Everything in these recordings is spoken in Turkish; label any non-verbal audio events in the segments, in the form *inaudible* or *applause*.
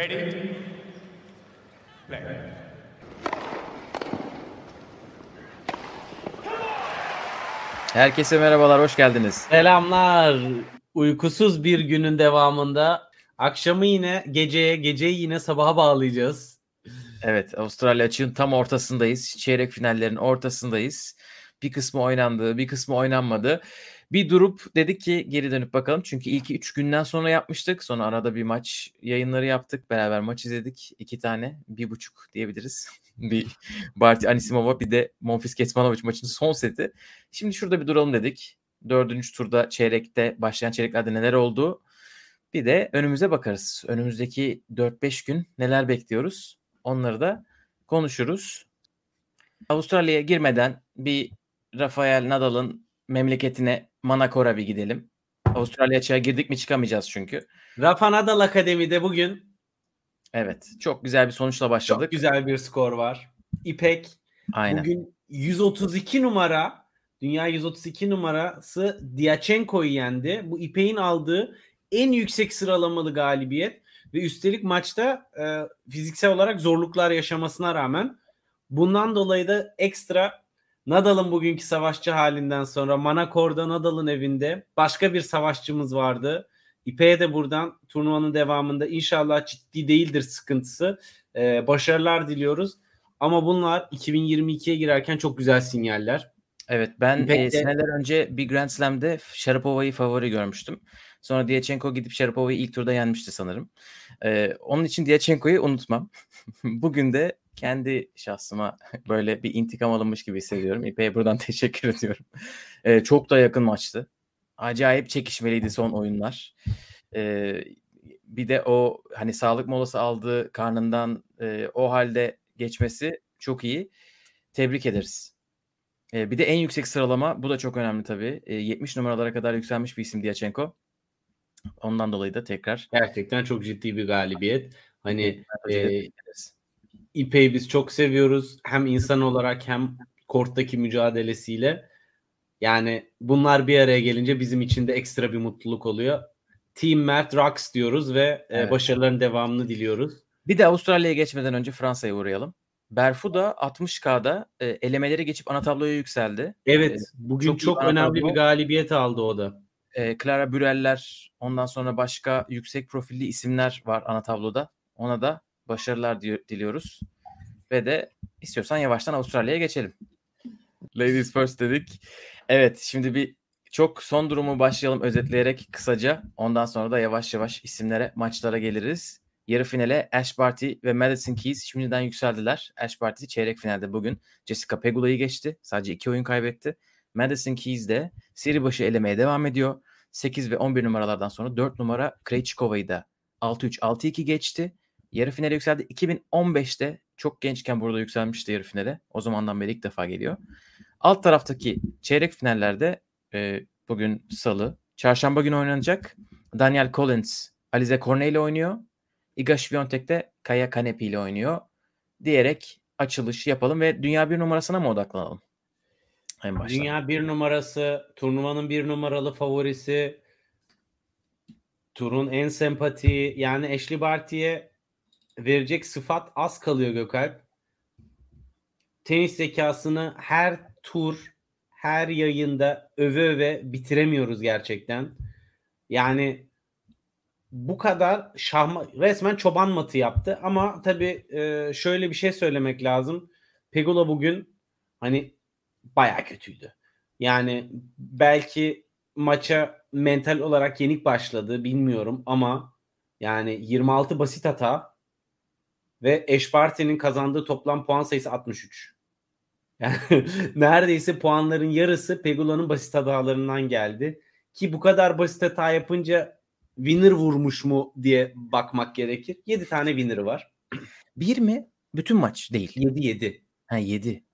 Ready? Play. Herkese merhabalar, hoş geldiniz. Selamlar. Uykusuz bir günün devamında akşamı yine geceye, geceyi yine sabaha bağlayacağız. Evet, Avustralya açığın tam ortasındayız. Çeyrek finallerin ortasındayız. Bir kısmı oynandı, bir kısmı oynanmadı. Bir durup dedik ki geri dönüp bakalım. Çünkü ilk 3 günden sonra yapmıştık. Sonra arada bir maç yayınları yaptık. Beraber maç izledik. iki tane, bir buçuk diyebiliriz. *laughs* bir Barty Anisimova bir de Monfils Kecmanovic maçının son seti. Şimdi şurada bir duralım dedik. Dördüncü turda çeyrekte başlayan çeyreklerde neler oldu? Bir de önümüze bakarız. Önümüzdeki 4-5 gün neler bekliyoruz? Onları da konuşuruz. Avustralya'ya girmeden bir Rafael Nadal'ın memleketine Manakor'a bir gidelim. Avustralya çağa girdik mi çıkamayacağız çünkü. Rafa Nadal Akademi'de bugün Evet. Çok güzel bir sonuçla başladık. çok güzel bir skor var. İpek Aynen. bugün 132 numara dünya 132 numarası Diachenko'yu yendi. Bu İpek'in aldığı en yüksek sıralamalı galibiyet ve üstelik maçta e, fiziksel olarak zorluklar yaşamasına rağmen bundan dolayı da ekstra Nadal'ın bugünkü savaşçı halinden sonra Manakor'da Nadal'ın evinde başka bir savaşçımız vardı. İpek'e de buradan turnuvanın devamında inşallah ciddi değildir sıkıntısı. Ee, başarılar diliyoruz. Ama bunlar 2022'ye girerken çok güzel sinyaller. Evet ben e, seneler önce bir Grand Slam'de Sharapova'yı favori görmüştüm. Sonra Diachenko gidip Sharapova'yı ilk turda yenmişti sanırım. E, onun için Diachenko'yu unutmam. *laughs* Bugün de kendi şahsıma *laughs* böyle bir intikam alınmış gibi hissediyorum. İpek'e buradan *laughs* teşekkür ediyorum. *laughs* E, çok da yakın maçtı. Acayip çekişmeliydi son oyunlar. E, bir de o hani sağlık molası aldığı karnından e, o halde geçmesi çok iyi. Tebrik ederiz. E, bir de en yüksek sıralama bu da çok önemli tabii. E, 70 numaralara kadar yükselmiş bir isim Diachenko. Ondan dolayı da tekrar Gerçekten çok ciddi bir galibiyet. Hani e. İpek'i biz çok seviyoruz. Hem insan olarak hem korttaki mücadelesiyle. Yani bunlar bir araya gelince bizim için de ekstra bir mutluluk oluyor. Team Mert Rocks diyoruz ve e, Evet. başarıların devamını diliyoruz. Bir de Avustralya'ya geçmeden önce Fransa'ya uğrayalım. Berfuda 60K'da e, elemeleri geçip ana tabloya yükseldi. Evet, Evet, bugün çok çok, önemli tablo. bir galibiyet aldı o da. E, Clara Büreller ondan sonra başka yüksek profilli isimler var ana tabloda. Ona da başarılar diliyoruz. Ve de istiyorsan yavaştan Avustralya'ya geçelim. Ladies first dedik. Evet şimdi bir çok son durumu başlayalım özetleyerek kısaca. Ondan sonra da yavaş yavaş isimlere, maçlara geliriz. Yarı finale Ash Barty ve Madison Keys şimdiden yükseldiler. Ash Barty çeyrek finalde bugün Jessica Pegula'yı geçti. Sadece iki oyun kaybetti. Madison Keys de seri başı elemeye devam ediyor. 8 ve 11 numaralardan sonra 4 numara Krejcikova'yı da 6-3, 6-2 geçti. Yarı finale yükseldi. 2015'te çok gençken burada yükselmişti yarı finale. O zamandan beri ilk defa geliyor. Alt taraftaki çeyrek finallerde e, bugün salı, çarşamba günü oynanacak. Daniel Collins, Alize Cornet ile oynuyor. Iga Świątek de Kaya Kanepi ile oynuyor. Diyerek açılış yapalım ve dünya bir numarasına mı odaklanalım? En. Dünya bir numarası, turnuvanın bir numaralı favorisi, turun en sempati yani Ashley Barty'ye verecek sıfat az kalıyor Gökalp. Tenis zekasını her tur, her yayında öve öve bitiremiyoruz gerçekten. Yani bu kadar şahma, resmen çoban matı yaptı ama tabii e, şöyle bir şey söylemek lazım. Pegula bugün hani baya kötüydü. Yani belki maça mental olarak yenik başladı bilmiyorum ama yani 26 basit hata ve Eşparti'nin kazandığı toplam puan sayısı 63. Yani *laughs* neredeyse puanların yarısı Pegula'nın basit hatalarından geldi. Ki bu kadar basit hata yapınca winner vurmuş mu diye bakmak gerekir. 7 tane winner'ı var. Bir mi? Bütün maç değil. 7 7. Ha 7.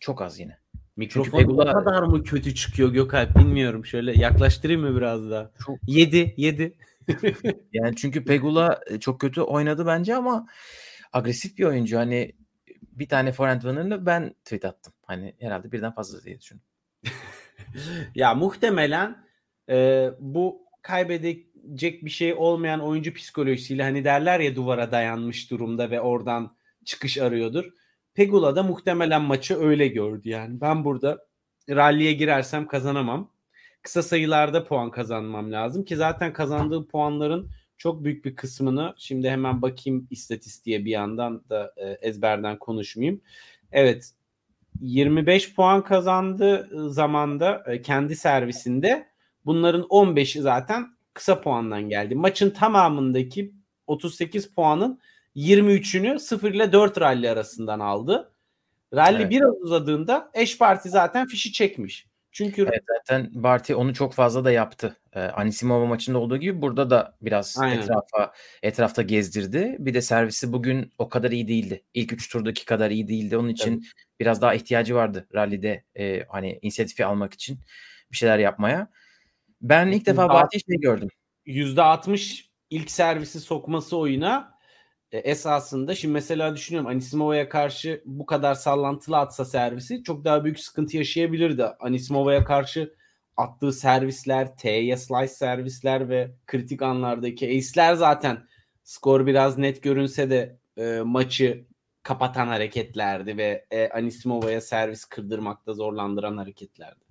Çok az yine. Mikrofon Pegula- o kadar mı kötü çıkıyor Gökalp bilmiyorum. Şöyle yaklaştırayım mı biraz daha? Çok 7 7. Yani çünkü Pegula e, çok kötü oynadı bence ama agresif bir oyuncu. Hani bir tane forehand winner'ını ben tweet attım. Hani herhalde birden fazla diye düşündüm. *laughs* ya muhtemelen e, bu kaybedek bir şey olmayan oyuncu psikolojisiyle hani derler ya duvara dayanmış durumda ve oradan çıkış arıyordur. Pegula da muhtemelen maçı öyle gördü yani. Ben burada ralliye girersem kazanamam. Kısa sayılarda puan kazanmam lazım ki zaten kazandığı puanların çok büyük bir kısmını şimdi hemen bakayım istatistiğe bir yandan da e, ezberden konuşmayayım. Evet 25 puan kazandı zamanda e, kendi servisinde. Bunların 15'i zaten kısa puandan geldi. Maçın tamamındaki 38 puanın 23'ünü 0 ile 4 rally arasından aldı. Rally evet. biraz uzadığında eş parti zaten fişi çekmiş. Çünkü evet, zaten Barty onu çok fazla da yaptı. Ee, Anisimova maçında olduğu gibi burada da biraz Aynen. etrafa etrafta gezdirdi. Bir de servisi bugün o kadar iyi değildi. İlk üç turdaki kadar iyi değildi. Onun için evet. biraz daha ihtiyacı vardı rallide e, hani inisiyatifi almak için bir şeyler yapmaya. Ben ilk defa Barty'yi şey gördüm. %60 ilk servisi sokması oyuna e, esasında şimdi mesela düşünüyorum Anisimova'ya karşı bu kadar sallantılı atsa servisi çok daha büyük sıkıntı yaşayabilirdi. Anisimova'ya karşı attığı servisler, T'ye slice servisler ve kritik anlardaki ace'ler zaten skor biraz net görünse de e, maçı kapatan hareketlerdi ve e, Anisimova'ya servis kırdırmakta zorlandıran hareketlerdi.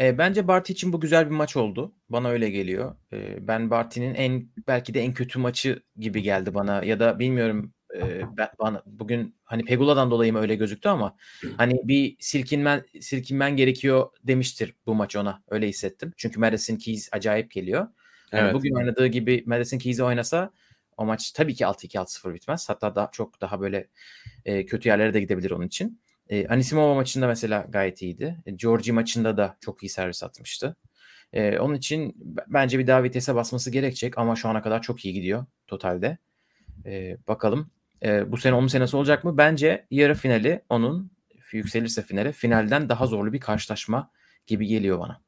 E, bence Barty için bu güzel bir maç oldu. Bana öyle geliyor. E, ben Barty'nin en belki de en kötü maçı gibi geldi bana ya da bilmiyorum e, ben, bana bugün hani Pegula'dan dolayı mı öyle gözüktü ama *clears throat* hani bir silkinmen silkinmen gerekiyor demiştir bu maç ona. Öyle hissettim. Çünkü Madison Keys acayip geliyor. Yani evet. Bugün oynadığı gibi Madison Keys'i oynasa o maç tabii ki 6-2 6-0 bitmez. Hatta daha çok daha böyle e, kötü yerlere de gidebilir onun için. E, Anisimova maçında mesela gayet iyiydi. E, Georgi maçında da çok iyi servis atmıştı. E, onun için bence bir daha vitese basması gerekecek ama şu ana kadar çok iyi gidiyor totalde. E, bakalım e, bu sene onun senesi olacak mı? Bence yarı finali onun yükselirse finale finalden daha zorlu bir karşılaşma gibi geliyor bana.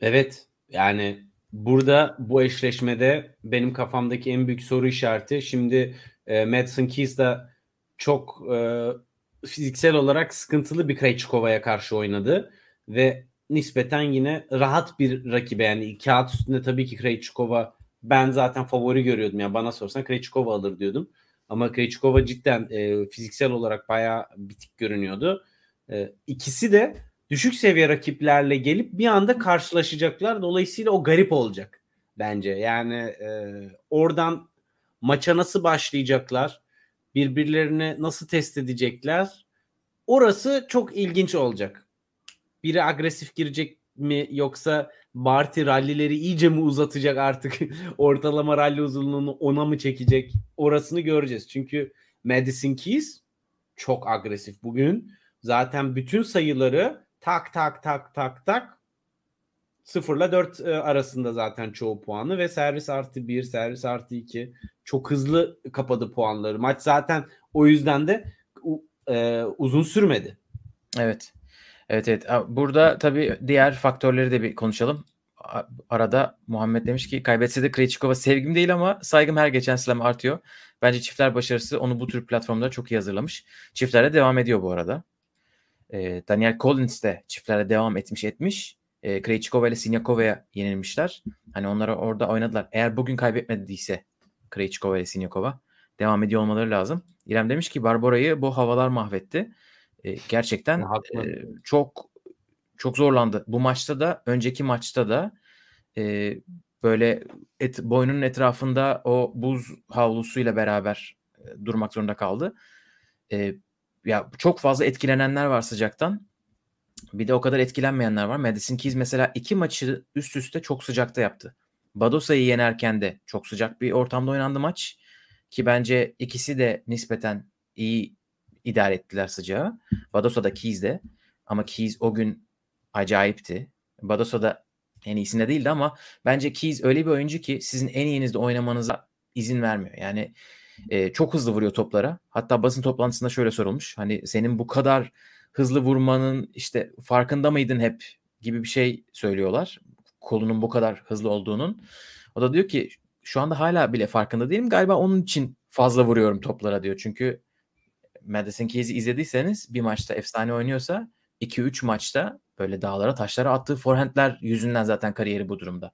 Evet yani burada bu eşleşmede benim kafamdaki en büyük soru işareti şimdi e, Madison Keys de çok e, fiziksel olarak sıkıntılı bir Krejcikova'ya karşı oynadı ve nispeten yine rahat bir rakibe yani kağıt üstünde tabii ki Krejcikova ben zaten favori görüyordum yani bana sorsan Krejcikova alır diyordum. Ama Krejcikova cidden e, fiziksel olarak bayağı bitik görünüyordu. E, ikisi de düşük seviye rakiplerle gelip bir anda karşılaşacaklar. Dolayısıyla o garip olacak bence. Yani e, oradan maça nasıl başlayacaklar? Birbirlerini nasıl test edecekler? Orası çok ilginç olacak. Biri agresif girecek mi yoksa Barty rallileri iyice mi uzatacak artık? *laughs* Ortalama ralli uzunluğunu ona mı çekecek? Orasını göreceğiz. Çünkü Madison Keys çok agresif bugün. Zaten bütün sayıları tak tak tak tak tak 0 ile 4 arasında zaten çoğu puanı ve servis artı 1, servis artı 2 çok hızlı kapadı puanları. Maç zaten o yüzden de e, uzun sürmedi. Evet. Evet evet. Burada tabii diğer faktörleri de bir konuşalım. Arada Muhammed demiş ki kaybetse de Krejcikova sevgim değil ama saygım her geçen slam artıyor. Bence çiftler başarısı onu bu tür platformlara çok iyi hazırlamış. Çiftlere devam ediyor bu arada. E, Daniel Collins de çiftlere devam etmiş etmiş e, Krejcikova ile Sinyakova'ya yenilmişler. Hani onlara orada oynadılar. Eğer bugün kaybetmediyse Krejcikova ile Sinyakova devam ediyor olmaları lazım. İrem demiş ki Barbara'yı bu havalar mahvetti. E, gerçekten e, çok çok zorlandı. Bu maçta da önceki maçta da e, böyle et, boynunun etrafında o buz havlusuyla beraber e, durmak zorunda kaldı. E, ya çok fazla etkilenenler var sıcaktan. Bir de o kadar etkilenmeyenler var. Madison Keys mesela iki maçı üst üste çok sıcakta yaptı. Badosa'yı yenerken de çok sıcak bir ortamda oynandı maç. Ki bence ikisi de nispeten iyi idare ettiler sıcağı. Badosa da Keys de. Ama Keys o gün acayipti. Badosa da en iyisinde değildi ama bence Keys öyle bir oyuncu ki sizin en iyinizde oynamanıza izin vermiyor. Yani e, çok hızlı vuruyor toplara. Hatta basın toplantısında şöyle sorulmuş. Hani senin bu kadar hızlı vurmanın işte farkında mıydın hep gibi bir şey söylüyorlar. Kolunun bu kadar hızlı olduğunun. O da diyor ki şu anda hala bile farkında değilim. Galiba onun için fazla vuruyorum toplara diyor. Çünkü Madison Keys'i izlediyseniz bir maçta efsane oynuyorsa 2-3 maçta böyle dağlara taşlara attığı forehandler yüzünden zaten kariyeri bu durumda.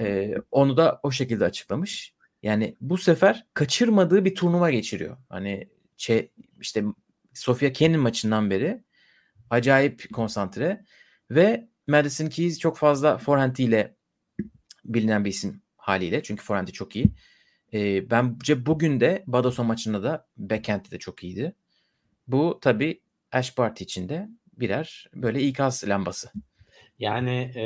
E, onu da o şekilde açıklamış. Yani bu sefer kaçırmadığı bir turnuva geçiriyor. Hani şey, işte Sofia Kenin maçından beri acayip konsantre ve Madison Keys çok fazla forehandiyle bilinen bir isim haliyle. Çünkü forehand'i çok iyi. E, bence bugün de Badoso maçında da backhand'i de çok iyiydi. Bu tabii Ash Party içinde birer böyle ikaz lambası. Yani e,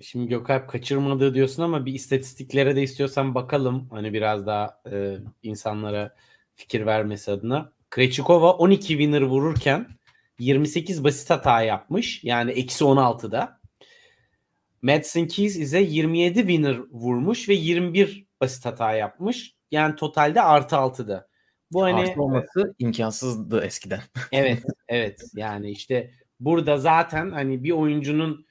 şimdi Gökalp kaçırmadığı diyorsun ama bir istatistiklere de istiyorsan bakalım. Hani biraz daha e, insanlara fikir vermesi adına. Krejcikova 12 winner vururken 28 basit hata yapmış. Yani eksi 16'da. Madison Keys ise 27 winner vurmuş ve 21 basit hata yapmış. Yani totalde artı 6'da. Bu hani artı olması imkansızdı eskiden. *laughs* evet, evet. Yani işte burada zaten hani bir oyuncunun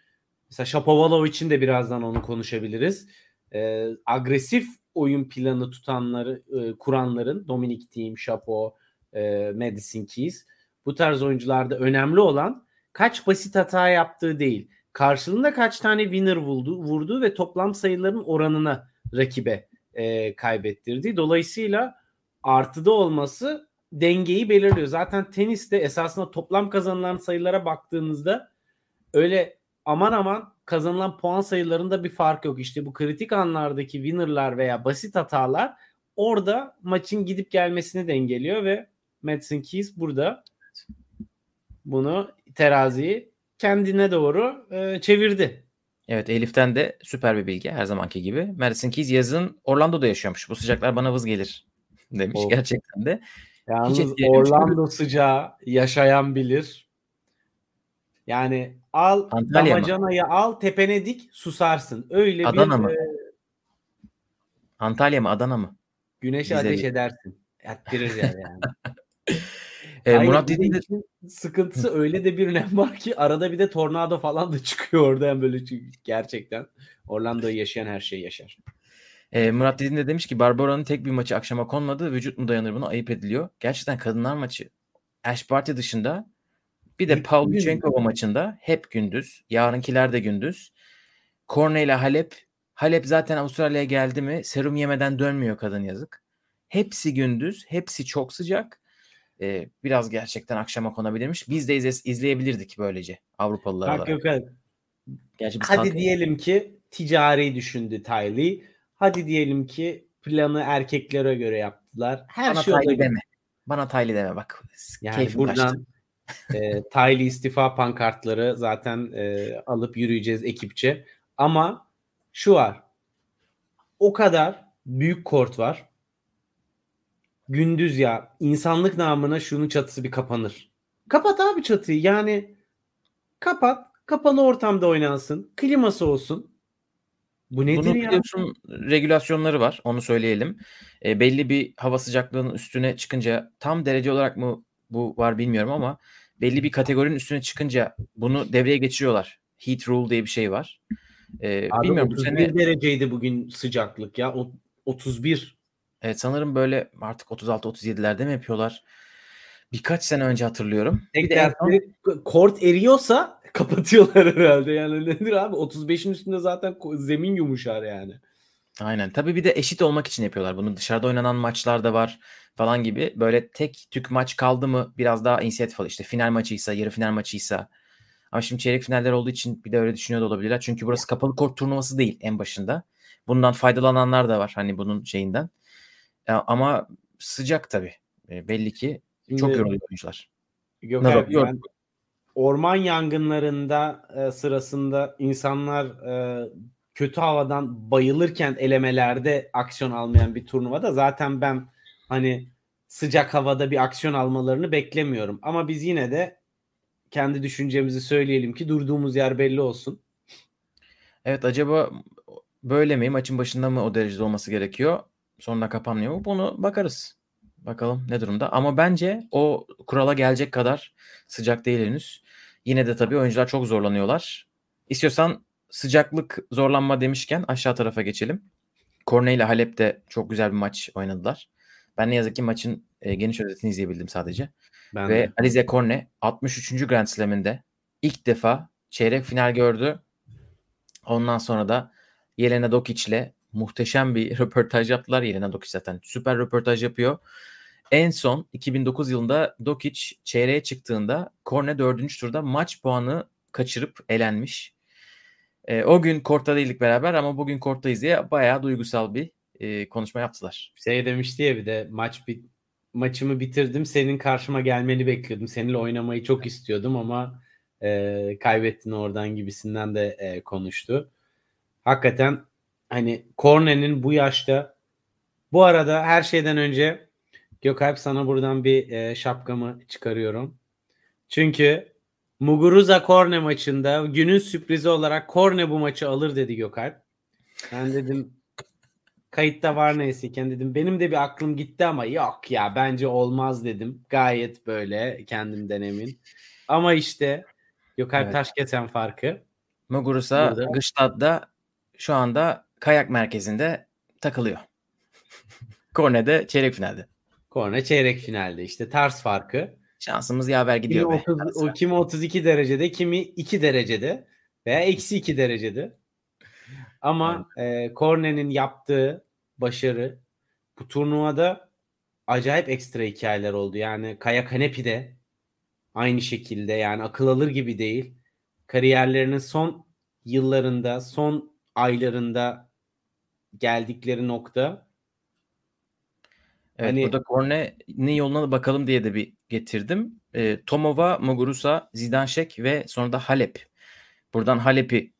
mesela Shapovalov için de birazdan onu konuşabiliriz. Ee, agresif oyun planı tutanları, e, kuranların Dominic Thiem, Shapo, e, Madison Keys bu tarz oyuncularda önemli olan kaç basit hata yaptığı değil. Karşılığında kaç tane winner vurdu, vurdu ve toplam sayıların oranına rakibe e, kaybettirdi. Dolayısıyla artıda olması dengeyi belirliyor. Zaten teniste esasında toplam kazanılan sayılara baktığınızda öyle aman aman kazanılan puan sayılarında bir fark yok. İşte bu kritik anlardaki winner'lar veya basit hatalar orada maçın gidip gelmesini dengeliyor ve Madison Keys burada bunu teraziyi kendine doğru e, çevirdi. Evet Elif'ten de süper bir bilgi her zamanki gibi. Madison Keys yazın Orlando'da yaşıyormuş. Bu sıcaklar bana vız gelir *laughs* demiş oh. gerçekten de. Yalnız Orlando gibi. sıcağı yaşayan bilir. Yani al Antalya damacanayı mı? al tepene dik susarsın. Öyle Adana bir mı? E, Antalya mı Adana mı? Güneşe Bize ateş edersin. Ettirir yani. yani. *laughs* E, Murat dediğin de sıkıntısı öyle de bir nem var ki arada bir de tornado falan da çıkıyor oradan böyle gerçekten. Orlando'yu yaşayan her şeyi yaşar. E, Murat dediğin de demiş ki Barbara'nın tek bir maçı akşama konmadı. Vücut mu dayanır buna ayıp ediliyor. Gerçekten kadınlar maçı Ash Barty dışında bir de Paul Luchenkova maçında hep gündüz. Yarınkiler de gündüz. Korne ile Halep. Halep zaten Avustralya'ya geldi mi serum yemeden dönmüyor kadın yazık. Hepsi gündüz. Hepsi çok sıcak e, biraz gerçekten akşama konabilirmiş. Biz de izle, izleyebilirdik böylece Avrupalılar olarak. Yok, yok. Gerçi Hadi tank... diyelim ki ticari düşündü Tylee. Hadi diyelim ki planı erkeklere göre yaptılar. Her Bana şey Tylee deme. Bana Tylee deme bak. Yani Keyfim buradan *laughs* e, Tylee istifa pankartları zaten e, alıp yürüyeceğiz ekipçe. Ama şu var. O kadar büyük kort var gündüz ya insanlık namına şunun çatısı bir kapanır. Kapat abi çatıyı yani kapat kapalı ortamda oynansın kliması olsun. Bu nedir Bunun ya? biliyorsun regülasyonları var onu söyleyelim. E, belli bir hava sıcaklığının üstüne çıkınca tam derece olarak mı bu var bilmiyorum ama belli bir kategorinin üstüne çıkınca bunu devreye geçiriyorlar. Heat rule diye bir şey var. E, Abi bilmiyorum 31 bu sene dereceydi bugün sıcaklık ya. O, 31 Evet sanırım böyle artık 36-37'lerde mi yapıyorlar? Birkaç sene önce hatırlıyorum. Tek de son... kort eriyorsa *laughs* kapatıyorlar herhalde. Yani nedir abi? 35'in üstünde zaten zemin yumuşar yani. Aynen. Tabii bir de eşit olmak için yapıyorlar. Bunu dışarıda oynanan maçlar da var falan gibi. Böyle tek tük maç kaldı mı biraz daha inisiyatif alıyor. İşte final maçıysa, yarı final maçıysa. Ama şimdi çeyrek finaller olduğu için bir de öyle düşünüyor da olabilirler. Çünkü burası kapalı kort turnuvası değil en başında. Bundan faydalananlar da var hani bunun şeyinden. Ama sıcak tabii. E, belli ki Şimdi, çok yoruluyor oyuncular. Gökhan, ben, orman yangınlarında e, sırasında insanlar e, kötü havadan bayılırken elemelerde aksiyon almayan bir turnuvada zaten ben hani sıcak havada bir aksiyon almalarını beklemiyorum. Ama biz yine de kendi düşüncemizi söyleyelim ki durduğumuz yer belli olsun. Evet acaba böyle mi? Maçın başında mı o derecede olması gerekiyor? Sonra kapanmıyor mu? Bunu bakarız. Bakalım ne durumda. Ama bence o kurala gelecek kadar sıcak değil henüz. Yine de tabii oyuncular çok zorlanıyorlar. İstiyorsan sıcaklık zorlanma demişken aşağı tarafa geçelim. Korne ile Halep de çok güzel bir maç oynadılar. Ben ne yazık ki maçın e, geniş özetini izleyebildim sadece. Ben Ve de. Alize Korne 63. Grand Slam'inde ilk defa çeyrek final gördü. Ondan sonra da Yelena Dokic'le muhteşem bir *laughs* röportaj yaptılar. Yelena Dokic zaten süper röportaj yapıyor. En son 2009 yılında Dokic çeyreğe çıktığında Korne 4. turda maç puanı kaçırıp elenmiş. E, o gün kortta değildik beraber ama bugün korttayız diye bayağı duygusal bir e, konuşma yaptılar. Şey demişti ya bir de maç bit maçımı bitirdim. Senin karşıma gelmeni bekliyordum. Seninle oynamayı çok istiyordum ama e, kaybettin oradan gibisinden de e, konuştu. Hakikaten hani Korne'nin bu yaşta bu arada her şeyden önce Gökalp sana buradan bir e, şapkamı çıkarıyorum. Çünkü Muguruza Korne maçında günün sürprizi olarak Korne bu maçı alır dedi Gökalp. Ben dedim kayıtta var neyseyken dedim benim de bir aklım gitti ama yok ya bence olmaz dedim. Gayet böyle kendimden emin. Ama işte Gökalp Evet. Taşketen farkı. Muguruza Gstad'da şu anda kayak merkezinde takılıyor. *laughs* Korne'de çeyrek finalde. Korne çeyrek finalde işte tarz farkı. Şansımız yaver Kimi, gidiyor be. 30, o, kimi 32 derecede, kimi 2 derecede veya eksi 2 derecede. Ama e, Korne'nin yaptığı başarı bu turnuvada acayip ekstra hikayeler oldu. Yani Kaya Kanepi de aynı şekilde yani akıl alır gibi değil. Kariyerlerinin son yıllarında, son aylarında geldikleri nokta Evet, Hani- burada Korne'nin yoluna da bakalım diye de bir getirdim. E, Tomova, Muguruza, Zidanşek ve sonra da Halep. Buradan Halep'i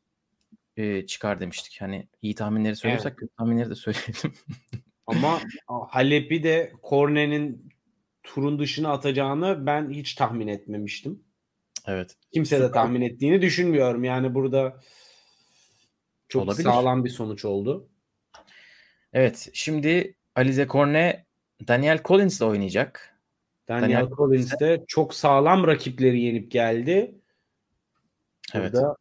e, çıkar demiştik. Hani iyi tahminleri söylüyorsak kötü tahminleri de söyleyelim. *laughs* Ama Halep'i de Korne'nin turun dışına atacağını ben hiç tahmin etmemiştim. evet. Kimse de tahmin ettiğini düşünmüyorum. Yani burada çok Olabilir. sağlam bir sonuç oldu. Evet. Şimdi Alize Korne Daniel Collins ile oynayacak. Daniel, Daniel Collins de çok sağlam rakipleri yenip geldi. Evet. Burada,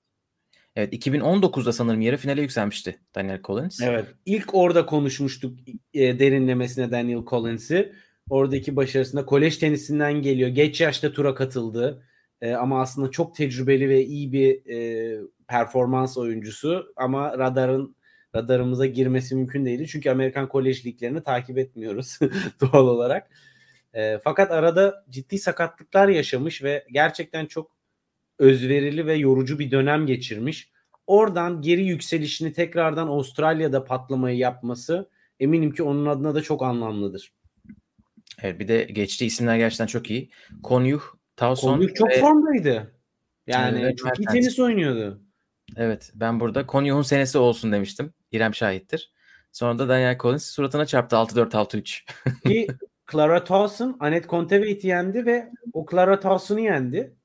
Evet 2019'da sanırım yarı finale yükselmişti Daniel Collins. evet. İlk orada konuşmuştuk e, derinlemesine Daniel Collins'i. Oradaki başarısında kolej tenisinden geliyor. Geç yaşta tura katıldı. E, ama aslında çok tecrübeli ve iyi bir e, performans oyuncusu. Ama radarın radarımıza girmesi mümkün değildi. Çünkü Amerikan kolej liglerini takip etmiyoruz *laughs* doğal olarak. E, fakat arada ciddi sakatlıklar yaşamış ve gerçekten çok özverili ve yorucu bir dönem geçirmiş. Oradan geri yükselişini tekrardan Avustralya'da patlamayı yapması eminim ki onun adına da çok anlamlıdır. Evet bir de geçtiği isimler gerçekten çok iyi. Konyuh, Towson Konyuk çok ve- formdaydı. Yani Evet, çok iyi tenis oynuyordu. Evet ben burada Konyuh'un senesi olsun demiştim. İrem şahittir. Sonra da Daniel Collins suratına çarptı 6-4-6-3. *laughs* Ki Clara Towson Anet Kontaveit'i yendi ve o Clara Towson'u yendi.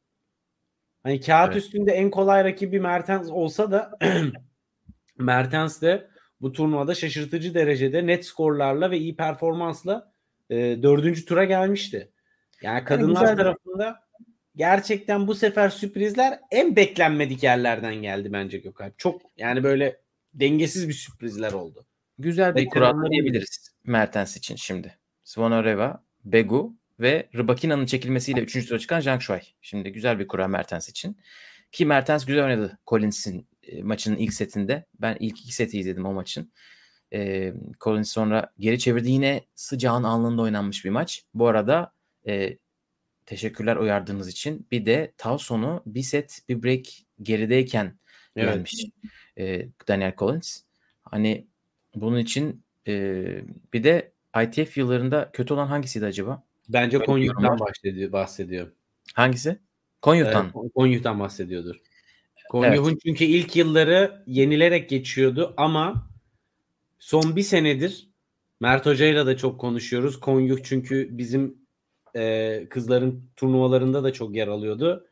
Hani kağıt Evet. üstünde en kolay rakibi Mertens olsa da *clears throat* Mertens de bu turnuvada şaşırtıcı derecede net skorlarla ve iyi performansla e, dördüncü tura gelmişti. Yani kadınlar güzel. tarafında gerçekten bu sefer sürprizler en beklenmedik yerlerden geldi bence Gökalp. Çok yani böyle dengesiz bir sürprizler oldu. Güzel bir kural diyebiliriz Mertens için şimdi. Svonareva, Begu ve Rybakina'nın çekilmesiyle 3. tura çıkan Zhang Shuai. Şimdi güzel bir kura Mertens için. Ki Mertens güzel oynadı Collins'in e, maçının ilk setinde. Ben ilk iki seti izledim o maçın. E, Collins sonra geri çevirdi. Yine sıcağın alnında oynanmış bir maç. Bu arada e, teşekkürler uyardığınız için. Bir de Towson'u bir set bir break gerideyken Evet. yenmiş e, Daniel Collins. Hani bunun için e, bir de ITF yıllarında kötü olan hangisiydi acaba? Bence Konyuk'tan bahsediyor, bahsediyor. Hangisi? Konyu'dan. Evet, Konyuk'tan bahsediyordur. Konyuk'un çünkü ilk yılları yenilerek geçiyordu ama son bir senedir Mert Hoca'yla da çok konuşuyoruz. Konyuk çünkü bizim e, kızların turnuvalarında da çok yer alıyordu.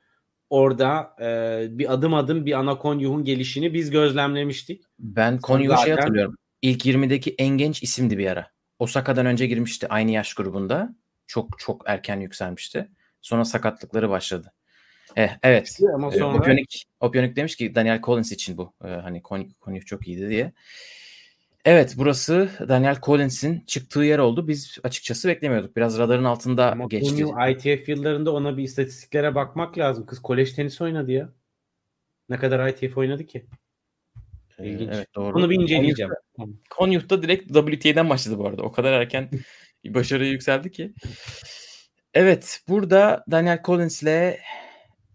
Orada e, bir adım adım bir ana Konyuk'un gelişini biz gözlemlemiştik. Ben Konyu'yu şey hatırlıyorum. İlk 20'deki en genç isimdi bir ara. Osaka'dan önce girmişti aynı yaş grubunda. Çok çok erken yükselmişti. Sonra sakatlıkları başladı. Eh, evet. Ama Ee, sonra Opionik, Opionik demiş ki Daniel Collins için bu. Ee, hani Kony, Konyuk çok iyiydi diye. Evet burası Daniel Collins'in çıktığı yer oldu. Biz açıkçası beklemiyorduk. Biraz radarın altında ama geçti. ITF yıllarında ona bir istatistiklere bakmak lazım. Kız kolej tenisi oynadı ya. Ne kadar ITF oynadı ki? Ee, İlginç. Evet doğru. Bunu bir inceleyeceğim. Konyuht'ta direkt WTA'den başladı bu arada. O kadar erken *laughs* başarıya yükseldi ki. Evet burada Daniel Collins ile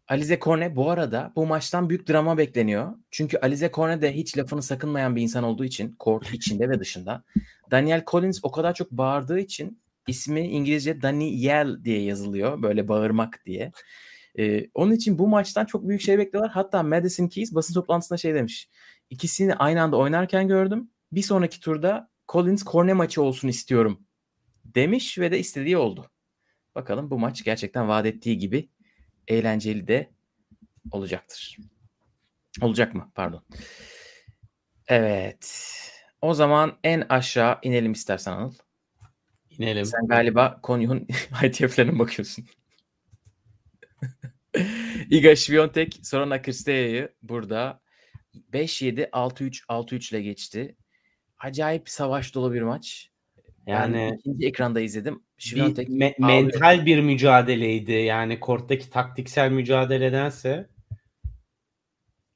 Alize Cornet bu arada bu maçtan büyük drama bekleniyor. Çünkü Alize Cornet de hiç lafını sakınmayan bir insan olduğu için court *laughs* içinde ve dışında. Daniel Collins o kadar çok bağırdığı için ismi İngilizce Daniel diye yazılıyor. Böyle bağırmak diye. Ee, onun için bu maçtan çok büyük şey bekliyorlar. Hatta Madison Keys basın toplantısında şey demiş. İkisini aynı anda oynarken gördüm. Bir sonraki turda Collins Cornet maçı olsun istiyorum demiş ve de istediği oldu. Bakalım bu maç gerçekten vaat ettiği gibi eğlenceli de olacaktır. Olacak mı? Pardon. Evet. O zaman en aşağı inelim istersen Anıl. İnelim. Sen galiba Konyu'nun *laughs* ITF'lerine bakıyorsun. *laughs* Iga Świątek Sorana Kristeya'yı burada 5-7 6-3 6-3 ile geçti. Acayip savaş dolu bir maç. Yani ben ikinci ekranda izledim. bir me- ağlıyor. mental bir mücadeleydi. Yani korttaki taktiksel mücadeledense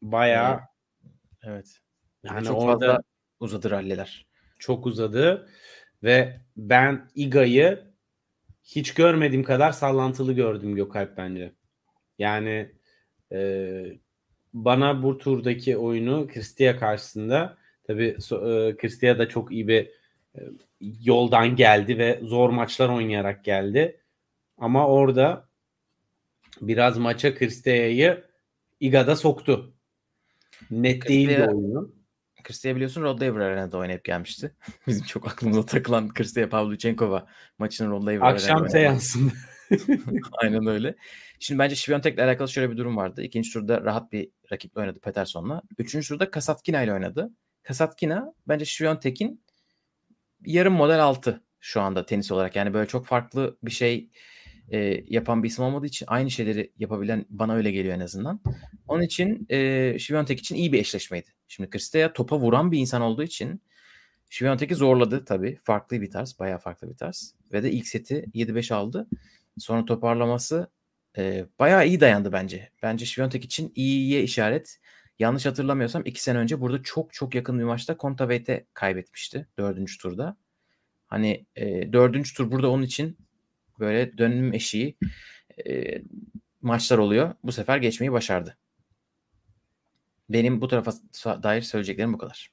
bayağı Evet. yani çok orada fazla uzadı ralliler. çok uzadı ve ben Iga'yı hiç görmediğim kadar sallantılı gördüm Gökalp bence. Yani e, bana bu turdaki oyunu Kristia karşısında tabii e, Kristia da çok iyi bir yoldan geldi ve zor maçlar oynayarak geldi. Ama orada biraz maça Kristia'yı Iga'da soktu. Net değildi Kristia- oyunu. Kristia biliyorsun Rod Laver Arena'da oynayıp gelmişti. *laughs* Bizim çok aklımıza takılan Kristia Pavlyuchenkova maçının Rod Laver Akşam seansında. *laughs* Aynen öyle. Şimdi bence Świątek'le alakalı şöyle bir durum vardı. İkinci turda rahat bir rakiple oynadı Peterson'la. Üçüncü turda Kasatkina ile oynadı. Kasatkina bence Świątek'in yarım model altı şu anda tenis olarak. Yani böyle çok farklı bir şey e, yapan bir isim olmadığı için aynı şeyleri yapabilen bana öyle geliyor en azından. Onun için e, Świątek için iyi bir eşleşmeydi. Şimdi Kristea topa vuran bir insan olduğu için Świątek'i zorladı tabii. Farklı bir tarz. Bayağı farklı bir tarz. Ve de ilk seti 7-5 aldı. Sonra toparlaması e, bayağı iyi dayandı bence. Bence Świątek için iyiye işaret. Yanlış hatırlamıyorsam 2 sene önce burada çok çok yakın bir maçta Kontaveit kaybetmişti. Dördüncü turda. Hani e, dördüncü tur burada onun için böyle dönüm eşiği e, maçlar oluyor. Bu sefer geçmeyi başardı. Benim bu tarafa dair söyleyeceklerim bu kadar.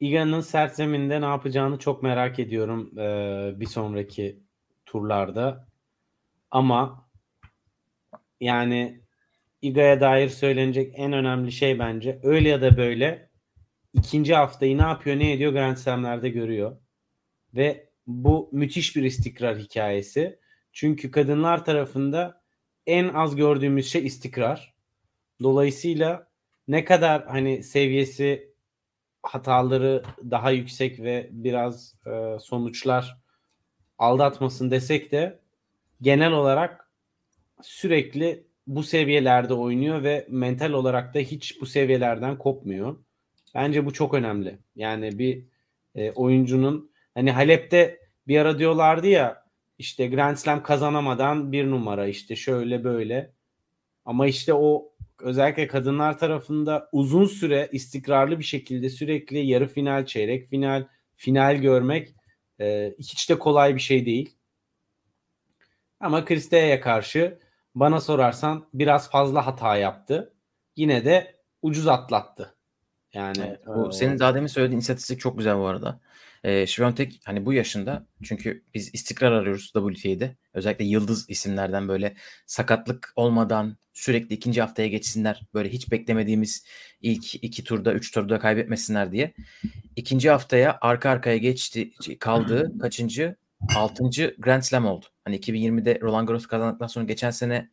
Iga'nın sert zeminde ne yapacağını çok merak ediyorum eee, bir sonraki turlarda. Ama yani Iga'ya dair söylenecek en önemli şey bence öyle ya da böyle ikinci haftayı ne yapıyor ne ediyor Grand Slam'lerde görüyor. Ve bu müthiş bir istikrar hikayesi. Çünkü kadınlar tarafında en az gördüğümüz şey istikrar. Dolayısıyla ne kadar hani seviyesi hataları daha yüksek ve biraz e, sonuçlar aldatmasın desek de genel olarak sürekli bu seviyelerde oynuyor ve mental olarak da hiç bu seviyelerden kopmuyor. Bence bu çok önemli. Yani bir e, oyuncunun hani Halep'te bir ara diyorlardı ya işte Grand Slam kazanamadan bir numara işte şöyle böyle. Ama işte o özellikle kadınlar tarafında uzun süre istikrarlı bir şekilde sürekli yarı final, çeyrek final, final görmek e, hiç de kolay bir şey değil. Ama Kristea'ya karşı bana sorarsan biraz fazla hata yaptı. Yine de ucuz atlattı. Yani Evet, bu e, senin daha demin söylediğin istatistik çok güzel bu arada. Ee, Świątek hani bu yaşında çünkü biz istikrar arıyoruz WTA'de. Özellikle yıldız isimlerden böyle sakatlık olmadan sürekli ikinci haftaya geçsinler. Böyle hiç beklemediğimiz ilk iki turda, üç turda kaybetmesinler diye. İkinci haftaya arka arkaya geçti, kaldığı kaçıncı? Altıncı Grand Slam oldu. Hani 2020'de Roland Garros kazandıktan sonra geçen sene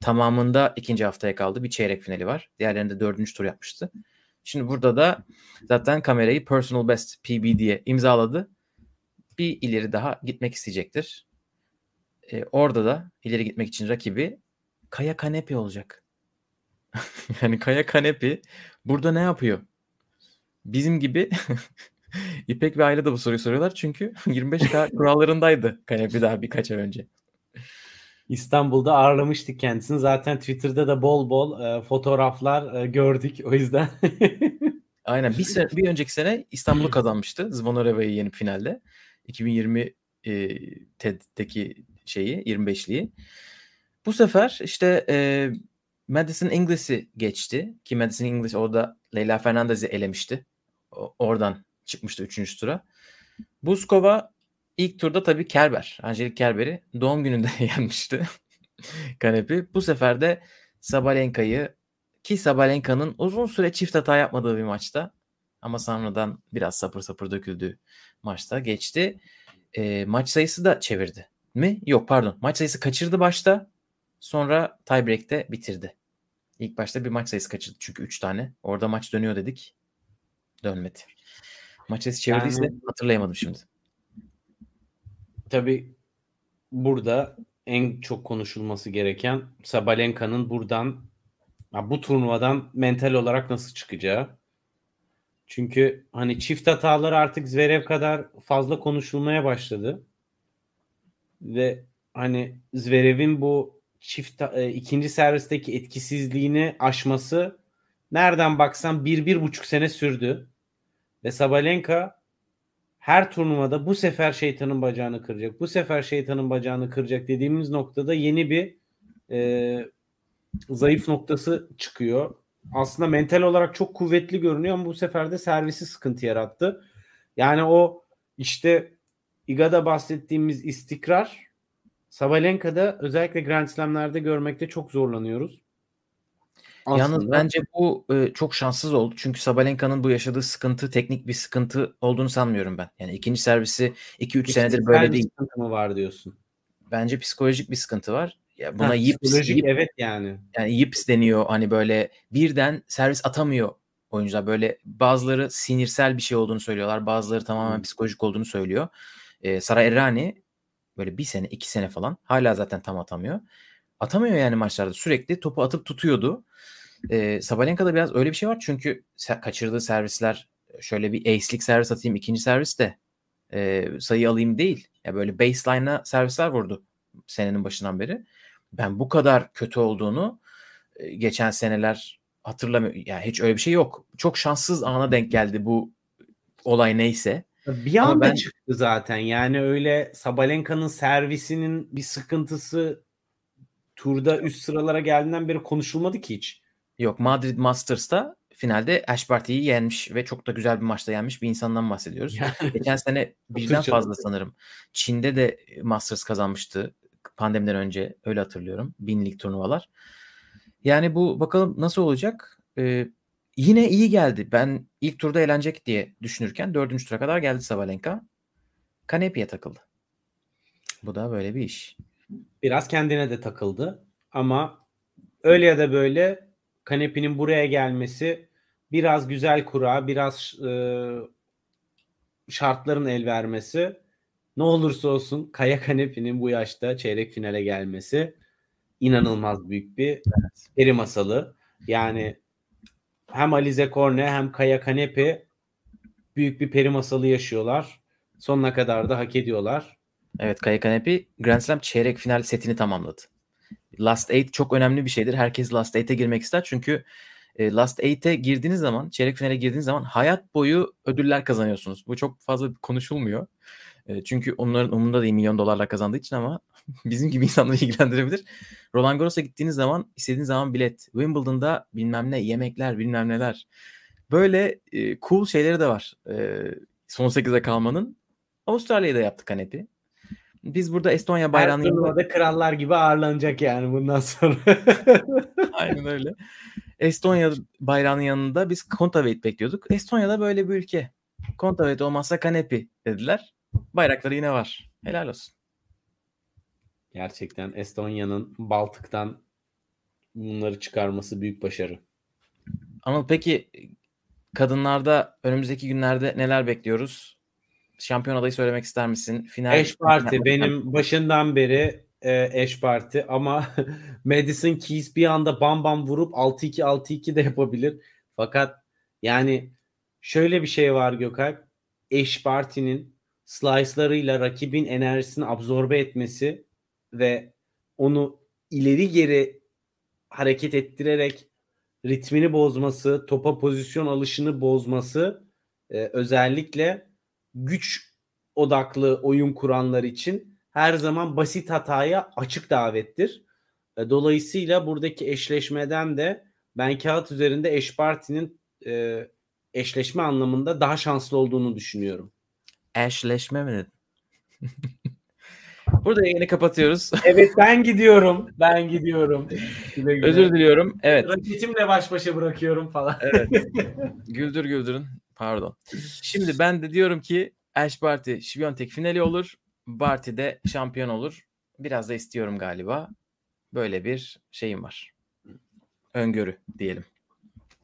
tamamında ikinci haftaya kaldı. Bir çeyrek finali var. Diğerlerinde dördüncü tur yapmıştı. Şimdi burada da zaten kamerayı personal best PB diye imzaladı. Bir ileri daha gitmek isteyecektir. Ee, orada da ileri gitmek için rakibi Kaya Kanepi olacak. *laughs* yani Kaya Kanepi burada ne yapıyor? Bizim gibi *laughs* *laughs* İpek ve Ayla da bu soruyu soruyorlar çünkü *laughs* 25K kurallarındaydı Kanepi daha birkaç ay önce. İstanbul'da ağırlamıştık kendisini. Zaten Twitter'da da bol bol e, fotoğraflar e, gördük. O yüzden *laughs* Aynen. Bir, sene, bir önceki sene İstanbul'u kazanmıştı. Zvonareva'yı yenip finalde. 2020 e, TED'deki şeyi 25'liği. Bu sefer işte e, Madison Inglis'i geçti. Ki Madison Inglis orada Leyla Fernandez'i elemişti. O, oradan çıkmıştı 3. tura. Buskova ilk turda tabii Kerber. Angelik Kerber'i doğum gününde *laughs* yenmişti. Kanepi. Bu sefer de Sabalenka'yı ki Sabalenka'nın uzun süre çift hata yapmadığı bir maçta ama sonradan biraz sapır sapır döküldüğü maçta geçti. E, maç sayısı da çevirdi mi? Yok pardon. Maç sayısı kaçırdı başta. Sonra tiebreak'te bitirdi. İlk başta bir maç sayısı kaçırdı çünkü 3 tane. Orada maç dönüyor dedik. Dönmedi. Maç sayısı çevirdiyse yani, hatırlayamadım şimdi. Tabii burada en çok konuşulması gereken Sabalenka'nın buradan bu turnuvadan mental olarak nasıl çıkacağı. Çünkü hani çift hataları artık Zverev kadar fazla konuşulmaya başladı. Ve hani Zverev'in bu çift e, ikinci servisteki etkisizliğini aşması nereden baksan bir, bir buçuk sene sürdü. Ve Sabalenka her turnuvada bu sefer şeytanın bacağını kıracak. Bu sefer şeytanın bacağını kıracak dediğimiz noktada yeni bir e, zayıf noktası çıkıyor. Aslında mental olarak çok kuvvetli görünüyor ama bu sefer de servisi sıkıntı yarattı. Yani o işte İGA'da bahsettiğimiz istikrar Sabalenka'da özellikle Grand Slam'lerde görmekte çok zorlanıyoruz. Aslında. Yalnız bence bu e, çok şanssız oldu. Çünkü Sabalenka'nın bu yaşadığı sıkıntı teknik bir sıkıntı olduğunu sanmıyorum ben. Yani ikinci servisi 2-3 senedir böyle değil. sıkıntı mı var diyorsun? Bence psikolojik bir sıkıntı var. Ya buna ha, yips, psikolojik yip, evet yani. Yani yips deniyor. Hani böyle birden servis atamıyor oyuncular. Böyle bazıları sinirsel bir şey olduğunu söylüyorlar. Bazıları tamamen hmm. psikolojik olduğunu söylüyor. Ee, Sara Errani böyle bir sene iki sene falan hala zaten tam atamıyor. Atamıyor yani maçlarda. Sürekli topu atıp tutuyordu. Ee, Sabalenka'da biraz öyle bir şey var. Çünkü kaçırdığı servisler şöyle bir ace'lik servis atayım ikinci servis de e, sayı alayım değil. Ya böyle baseline'a servisler vurdu senenin başından beri. Ben bu kadar kötü olduğunu e, geçen seneler hatırlamıyorum. Yani hiç öyle bir şey yok. Çok şanssız ana denk geldi bu olay neyse. Bir anda ben... çıktı zaten. Yani öyle Sabalenka'nın servisinin bir sıkıntısı turda üst sıralara geldiğinden beri konuşulmadı ki hiç. Yok Madrid Masters'ta finalde Ash Barty'yi yenmiş ve çok da güzel bir maçta yenmiş bir insandan bahsediyoruz. Yani, *laughs* Geçen sene *laughs* birden fazla sanırım. Çin'de de Masters kazanmıştı pandemiden önce öyle hatırlıyorum. Binlik turnuvalar. Yani bu bakalım nasıl olacak? Ee, yine iyi geldi. Ben ilk turda eğlenecek diye düşünürken dördüncü tura kadar geldi Sabalenka. Kanepi'ye takıldı. Bu da böyle bir iş. Biraz kendine de takıldı. Ama öyle ya da böyle Kanepi'nin buraya gelmesi biraz güzel kura, biraz e, şartların el vermesi ne olursa olsun Kaya Kanepi'nin bu yaşta çeyrek finale gelmesi inanılmaz büyük bir peri masalı. Yani hem Alize Korne hem Kaya Kanepi büyük bir peri masalı yaşıyorlar. Sonuna kadar da hak ediyorlar. Evet Kaya Kanepi Grand Slam çeyrek final setini tamamladı. Last Eight çok önemli bir şeydir. Herkes Last Eight'e girmek ister. Çünkü e, Last Eight'e girdiğiniz zaman, çeyrek finale girdiğiniz zaman hayat boyu ödüller kazanıyorsunuz. Bu çok fazla konuşulmuyor. E, çünkü onların umurunda değil milyon dolarla kazandığı için ama *laughs* bizim gibi insanları *laughs* ilgilendirebilir. Roland Garros'a gittiğiniz zaman istediğiniz zaman bilet. Wimbledon'da bilmem ne yemekler bilmem neler. Böyle e, cool şeyleri de var. Son 8'e kalmanın. Avustralya'da yaptık kanepi. Biz burada Estonya bayrağını... Her turnuvada krallar gibi ağırlanacak yani bundan sonra. *laughs* Aynen öyle. Estonya bayrağının yanında biz Kontaveit bekliyorduk. Estonya'da böyle bir ülke. Kontaveit olmazsa kanepi dediler. Bayrakları yine var. Helal olsun. Gerçekten Estonya'nın Baltık'tan bunları çıkarması büyük başarı. Anıl peki kadınlarda önümüzdeki günlerde neler bekliyoruz? Şampiyon adayı söylemek ister misin? Final Eş parti benim başından beri e, eş parti ama *laughs* Madison Keys bir anda bam bam vurup 6-2 6-2 de yapabilir. Fakat yani şöyle bir şey var Gökalp. Eş partinin slice'larıyla rakibin enerjisini absorbe etmesi ve onu ileri geri hareket ettirerek ritmini bozması, topa pozisyon alışını bozması e, özellikle güç odaklı oyun kuranlar için her zaman basit hataya açık davettir. E, dolayısıyla buradaki eşleşmeden de ben kağıt üzerinde Eşparti'nin e, eşleşme anlamında daha şanslı olduğunu düşünüyorum. Eşleşme mi dedin? *laughs* Burada yayını kapatıyoruz. *laughs* Evet ben gidiyorum. Ben gidiyorum. Güle güle. Özür diliyorum. Evet. Raketimle baş başa bırakıyorum falan. Evet. *laughs* Güldür güldürün. Pardon. Şimdi ben de diyorum ki Ash Barty Şiviyontek finali olur. Barty de şampiyon olur. Biraz da istiyorum galiba. Böyle bir şeyim var. Öngörü diyelim.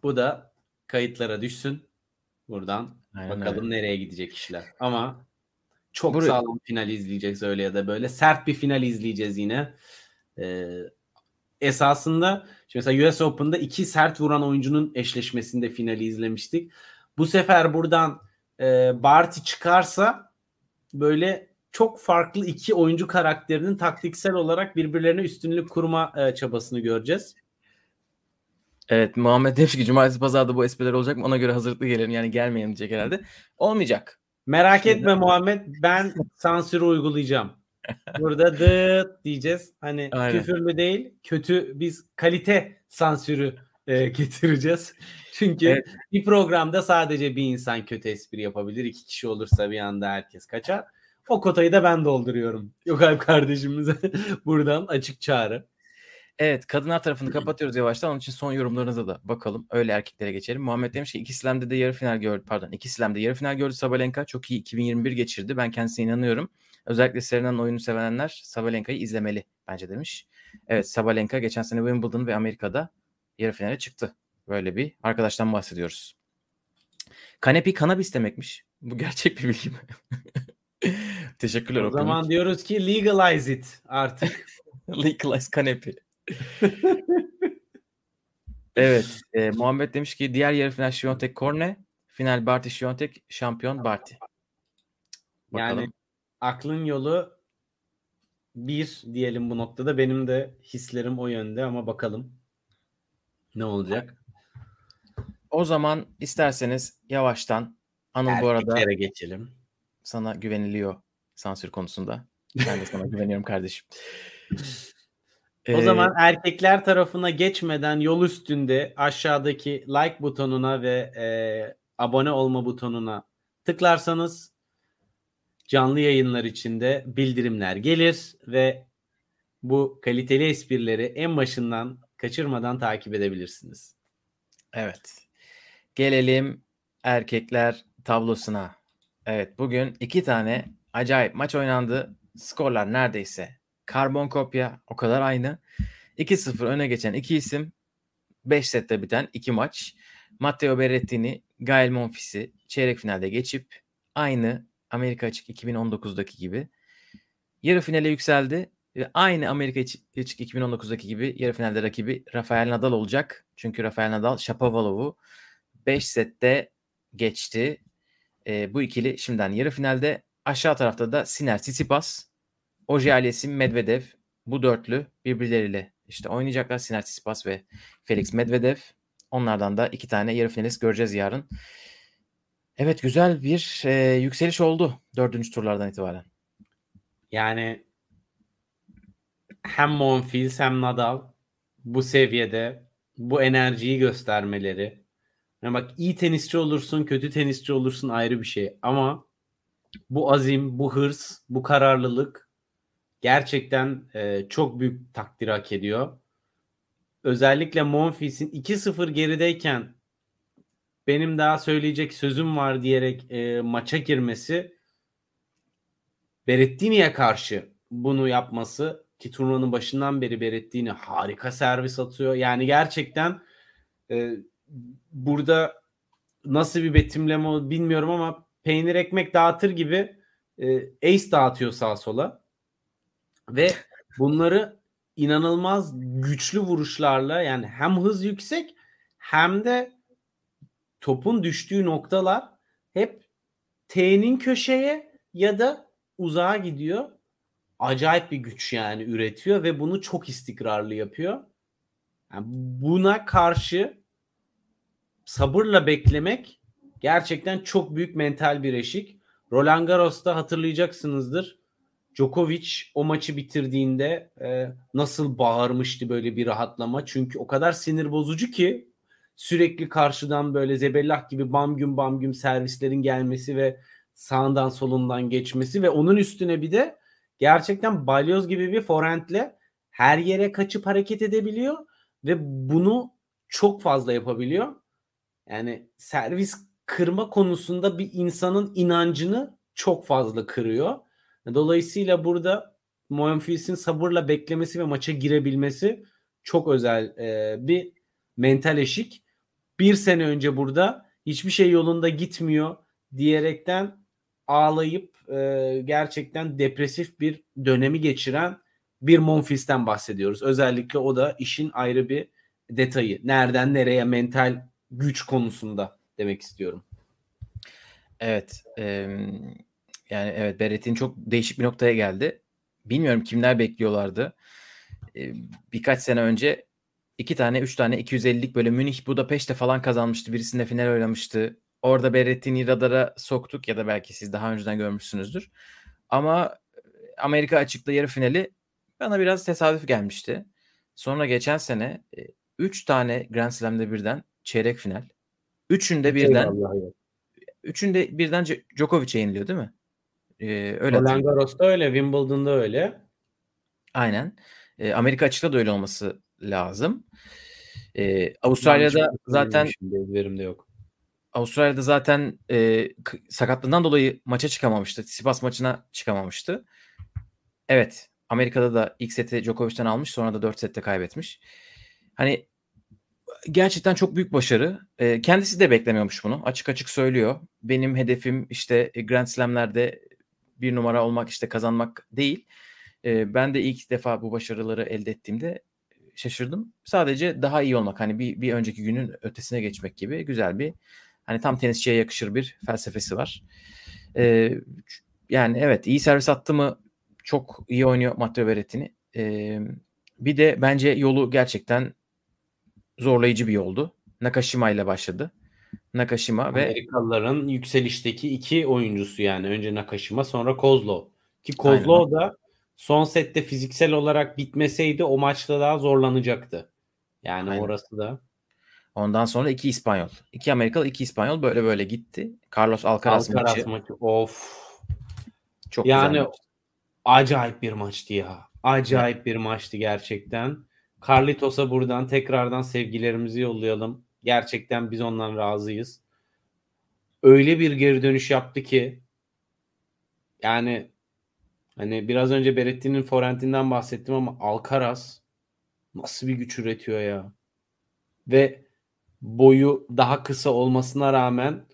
Bu da kayıtlara düşsün. Buradan Aynen bakalım öyle. nereye gidecek işler. Ama çok Buraya- sağlam final izleyeceğiz öyle ya da böyle. Sert bir final izleyeceğiz yine. Ee, esasında şimdi mesela US Open'da iki sert vuran oyuncunun eşleşmesinde finali izlemiştik. Bu sefer buradan e, Barty çıkarsa böyle çok farklı iki oyuncu karakterinin taktiksel olarak birbirlerine üstünlük kurma e, çabasını göreceğiz. Evet Muhammed demiş ki cumartesi pazarda bu espriler olacak mı? Ona göre hazırlıklı gelirim. Yani gelmeyelim diyecek herhalde. Olmayacak. Merak Şimdi- etme Muhammed ben sansürü uygulayacağım. Burada dıt diyeceğiz. Hani Aynen. küfürlü değil kötü biz kalite sansürü e, *laughs* getireceğiz. Çünkü Evet. bir programda sadece bir insan kötü espri yapabilir. İki kişi olursa bir anda herkes kaçar. O kotayı da ben dolduruyorum. Yok abi kardeşimize *laughs* buradan açık çağrı. Evet kadınlar tarafını kapatıyoruz yavaştan. Onun için son yorumlarınıza da bakalım. Öyle erkeklere geçelim. Muhammed demiş ki iki slam'de de yarı final gördü. Pardon iki slam'de yarı final gördü Sabalenka. Çok iyi 2021 geçirdi. Ben kendisine inanıyorum. Özellikle Serena'nın oyunu sevenler Sabalenka'yı izlemeli bence demiş. Evet Sabalenka geçen sene Wimbledon ve Amerika'da yarı finale çıktı. Böyle bir arkadaştan bahsediyoruz. Kanepi kanabis demekmiş. Bu gerçek bir bilgi mi? *laughs* Teşekkürler. O zaman diyoruz ki legalize it artık. *laughs* Legalize kanepi. *laughs* evet. E, Muhammed demiş ki diğer yarı final Şiyontek Korne. Final Barty Şiyontek. Şampiyon Barty. Bakalım. Yani aklın yolu bir diyelim bu noktada. Benim de hislerim o yönde ama bakalım ne olacak. O zaman isterseniz yavaştan Anıl bu arada geçelim. sana güveniliyor sansür konusunda. Ben de sana *laughs* güveniyorum kardeşim. O Ee, zaman erkekler tarafına geçmeden yol üstünde aşağıdaki like butonuna ve e, abone olma butonuna tıklarsanız canlı yayınlar içinde bildirimler gelir ve bu kaliteli esprileri en başından kaçırmadan takip edebilirsiniz. Evet. Gelelim erkekler tablosuna. Evet bugün iki tane acayip maç oynandı. Skorlar neredeyse karbon kopya o kadar aynı. 2-0 öne geçen iki isim. 5 sette biten iki maç. Matteo Berrettini, Gael Monfils'i çeyrek finalde geçip aynı Amerika Açık 2019'daki gibi yarı finale yükseldi. Ve aynı Amerika Açık 2019'daki gibi yarı finalde rakibi Rafael Nadal olacak. Çünkü Rafael Nadal Shapovalov'u 5 sette geçti. E, bu ikili şimdiden yarı finalde. Aşağı tarafta da Sinner Tsitsipas, Oje Aliassime Medvedev bu dörtlü birbirleriyle işte oynayacaklar. Sinner Tsitsipas ve Felix Medvedev. Onlardan da iki tane yarı finalist göreceğiz yarın. Evet güzel bir e, yükseliş oldu dördüncü turlardan itibaren. Yani hem Monfils hem Nadal bu seviyede bu enerjiyi göstermeleri. Yani bak iyi tenisçi olursun, kötü tenisçi olursun ayrı bir şey. Ama bu azim, bu hırs, bu kararlılık gerçekten e, çok büyük takdir hak ediyor. Özellikle Monfils'in 2-0 gerideyken benim daha söyleyecek sözüm var diyerek e, maça girmesi Berettini'ye karşı bunu yapması ki turnuvanın başından beri Berettini harika servis atıyor. Yani gerçekten e, burada nasıl bir betimleme bilmiyorum ama peynir ekmek dağıtır gibi e, ace dağıtıyor sağa sola. Ve bunları inanılmaz güçlü vuruşlarla yani hem hız yüksek hem de topun düştüğü noktalar hep T'nin köşeye ya da uzağa gidiyor. Acayip bir güç yani üretiyor ve bunu çok istikrarlı yapıyor. Yani buna karşı sabırla beklemek gerçekten çok büyük mental bir eşik. Roland Garros'ta hatırlayacaksınızdır. Djokovic o maçı bitirdiğinde e, nasıl bağırmıştı böyle bir rahatlama. Çünkü o kadar sinir bozucu ki sürekli karşıdan böyle zebellah gibi bam güm bam güm servislerin gelmesi ve sağından solundan geçmesi ve onun üstüne bir de gerçekten balyoz gibi bir forehandle her yere kaçıp hareket edebiliyor ve bunu çok fazla yapabiliyor. Yani servis kırma konusunda bir insanın inancını çok fazla kırıyor. Dolayısıyla burada Monfils'in sabırla beklemesi ve maça girebilmesi çok özel e, bir mental eşik. Bir sene önce burada hiçbir şey yolunda gitmiyor diyerekten ağlayıp e, gerçekten depresif bir dönemi geçiren bir Monfils'ten bahsediyoruz. Özellikle o da işin ayrı bir detayı. Nereden nereye mental güç konusunda demek istiyorum. Evet. E, yani evet Berettin çok değişik bir noktaya geldi. Bilmiyorum kimler bekliyorlardı. E, birkaç sene önce iki tane, üç tane 250'lik böyle Münih Budapeşte falan kazanmıştı. Birisinde final oynamıştı. Orada Berrettin'i radara soktuk ya da belki siz daha önceden görmüşsünüzdür. Ama Amerika açıkta yarı finali bana biraz tesadüf gelmişti. Sonra geçen sene 3 tane Grand Slam'de birden çeyrek final. Üçünde birden üçünde birden Djokovic'e yeniliyor değil mi? Ee, öyle Roland Garros'ta öyle, Wimbledon'da öyle. Aynen. Ee, Amerika açıkta da öyle olması lazım. Ee, Avustralya'da zaten verimde yok. Avustralya'da zaten e, sakatlığından dolayı maça çıkamamıştı. Tsitsipas maçına çıkamamıştı. Evet. Amerika'da da ilk seti Djokovic'ten almış. Sonra da 4 sette kaybetmiş. Hani gerçekten çok büyük başarı. E, kendisi de beklemiyormuş bunu. Açık açık söylüyor. Benim hedefim işte Grand Slam'lerde bir numara olmak işte kazanmak değil. E, ben de ilk defa bu başarıları elde ettiğimde şaşırdım. Sadece daha iyi olmak hani bir, bir önceki günün ötesine geçmek gibi güzel bir hani tam tenisçiye yakışır bir felsefesi var. E, yani evet iyi servis attı mı çok iyi oynuyor Matteo Berrettini. E, bir de bence yolu gerçekten zorlayıcı bir yoldu. Nakashima ile başladı. Nakashima ve Amerikalıların yükselişteki iki oyuncusu yani. Önce Nakashima sonra Kozlov. Ki Kozlov da son sette fiziksel olarak bitmeseydi o maçta daha zorlanacaktı. Yani Aynen. orası da. Ondan sonra iki İspanyol. iki Amerikalı, iki İspanyol böyle böyle gitti. Carlos Alcaraz, Alcaraz maçı. maçı. Of. Çok yani güzel maç. acayip bir maçtı ya. Acayip evet. bir maçtı gerçekten. Carlitos'a buradan tekrardan sevgilerimizi yollayalım. Gerçekten biz ondan razıyız. Öyle bir geri dönüş yaptı ki yani hani biraz önce Beretti'nin forentinden bahsettim ama Alcaraz nasıl bir güç üretiyor ya. Ve boyu daha kısa olmasına rağmen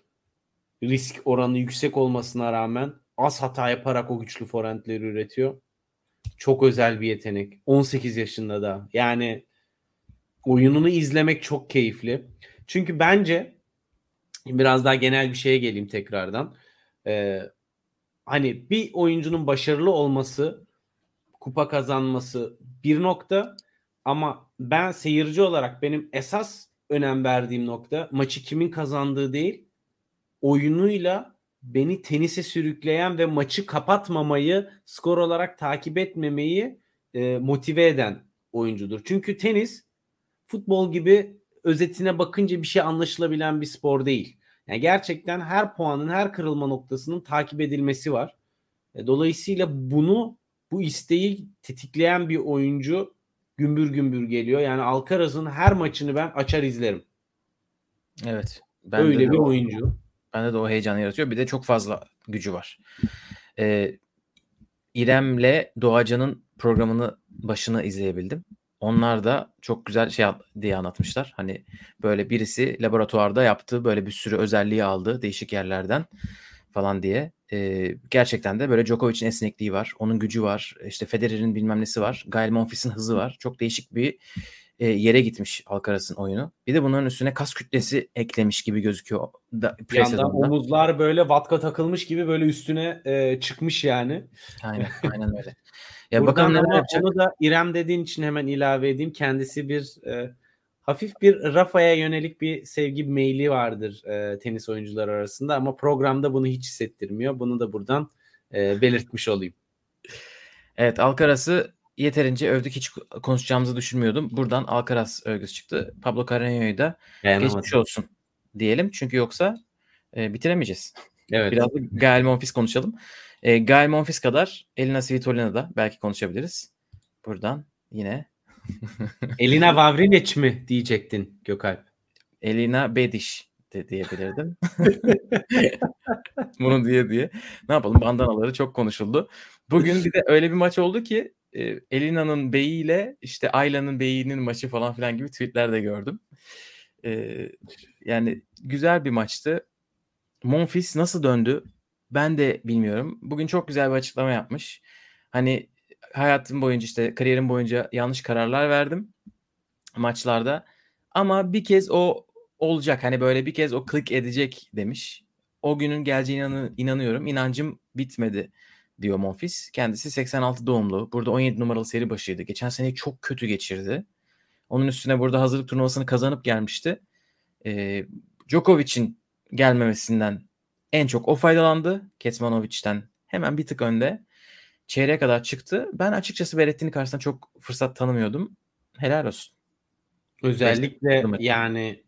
risk oranı yüksek olmasına rağmen az hata yaparak o güçlü forentleri üretiyor. Çok özel bir yetenek. 18 yaşında da. Yani oyununu izlemek çok keyifli. Çünkü bence biraz daha genel bir şeye geleyim tekrardan. Ee, hani bir oyuncunun başarılı olması, kupa kazanması bir nokta ama ben seyirci olarak benim esas önem verdiğim nokta maçı kimin kazandığı değil, oyunuyla beni tenise sürükleyen ve maçı kapatmamayı, skor olarak takip etmemeyi e, motive eden oyuncudur. Çünkü tenis futbol gibi özetine bakınca bir şey anlaşılabilen bir spor değil. Yani gerçekten her puanın, her kırılma noktasının takip edilmesi var. E, dolayısıyla bunu bu isteği tetikleyen bir oyuncu gümbür gümbür geliyor. Yani Alcaraz'ın her maçını ben açar izlerim. Evet. Ben Öyle bir oyuncu. Bende de o heyecanı yaratıyor. Bir de çok fazla gücü var. Ee, İrem'le Doğacan'ın programını başını izleyebildim. Onlar da çok güzel şey diye anlatmışlar. Hani böyle birisi laboratuvarda yaptı böyle bir sürü özelliği aldı değişik yerlerden falan diye. Ee, gerçekten de böyle Djokovic'in esnekliği var. Onun gücü var. İşte Federer'in bilmem nesi var. Gael Monfils'in hızı var. Çok değişik bir e, yere gitmiş Alcaraz'ın oyunu. Bir de bunların üstüne kas kütlesi eklemiş gibi gözüküyor. Da, bir yandan omuzlar böyle vatka takılmış gibi böyle üstüne e, çıkmış yani. Aynen, aynen öyle. Ya Buradan bakalım neler yapacak. Onu da İrem dediğin için hemen ilave edeyim. Kendisi bir e, hafif bir Rafa'ya yönelik bir sevgi meyli vardır e, tenis oyuncuları arasında ama programda bunu hiç hissettirmiyor. Bunu da buradan e, belirtmiş olayım. Evet Alcaraz'ı yeterince övdük. Hiç konuşacağımızı düşünmüyordum. Buradan Alcaraz övgüsü çıktı. Pablo Carreño'yu da geçmiş olsun diyelim. Çünkü yoksa e, bitiremeyeceğiz. Evet. Biraz da Gael Monfils konuşalım. E, Gael Monfils kadar Elina Svitolina da belki konuşabiliriz. Buradan yine Elina Vavrinic mi diyecektin Gökalp? Elina Bediş de diyebilirdim. *laughs* Bunu diye diye. Ne yapalım bandanaları çok konuşuldu. Bugün bir de öyle bir maç oldu ki e, Elina'nın beyiyle işte Ayla'nın beyinin maçı falan filan gibi tweetler de gördüm. E, yani güzel bir maçtı. Monfils nasıl döndü? Ben de bilmiyorum. Bugün çok güzel bir açıklama yapmış. Hani hayatım boyunca işte kariyerim boyunca yanlış kararlar verdim maçlarda. Ama bir kez o olacak. Hani böyle bir kez o klik edecek demiş. O günün geleceğine inanıyorum. İnancım bitmedi diyor Monfils. Kendisi 86 doğumlu. Burada 17 numaralı seri başıydı. Geçen sene çok kötü geçirdi. Onun üstüne burada hazırlık turnuvasını kazanıp gelmişti. Ee, Djokovic'in gelmemesinden en çok o faydalandı. Kecmanovic'ten hemen bir tık önde. Çeyreğe kadar çıktı. Ben açıkçası Berretti'nin karşısında çok fırsat tanımıyordum. Helal olsun. Özellikle yani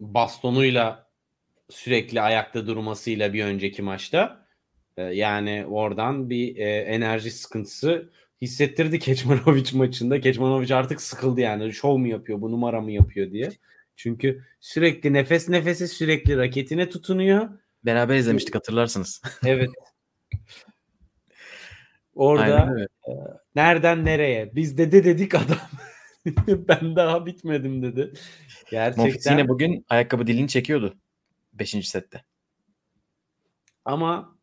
bastonuyla sürekli ayakta durmasıyla bir önceki maçta e, yani oradan bir e, enerji sıkıntısı hissettirdi *laughs* Keçmanovic maçında. Keçmanovic artık sıkıldı yani. Şov mu yapıyor, bu numara mı yapıyor diye. Çünkü sürekli nefes nefese sürekli raketine tutunuyor. Beraber izlemiştik hatırlarsınız. *laughs* Evet. Orada e, nereden nereye? Biz dede dedik adam. *laughs* ben daha bitmedim dedi. Gerçekten. Monfils yine bugün ayakkabı dilini çekiyordu. Beşinci sette. Ama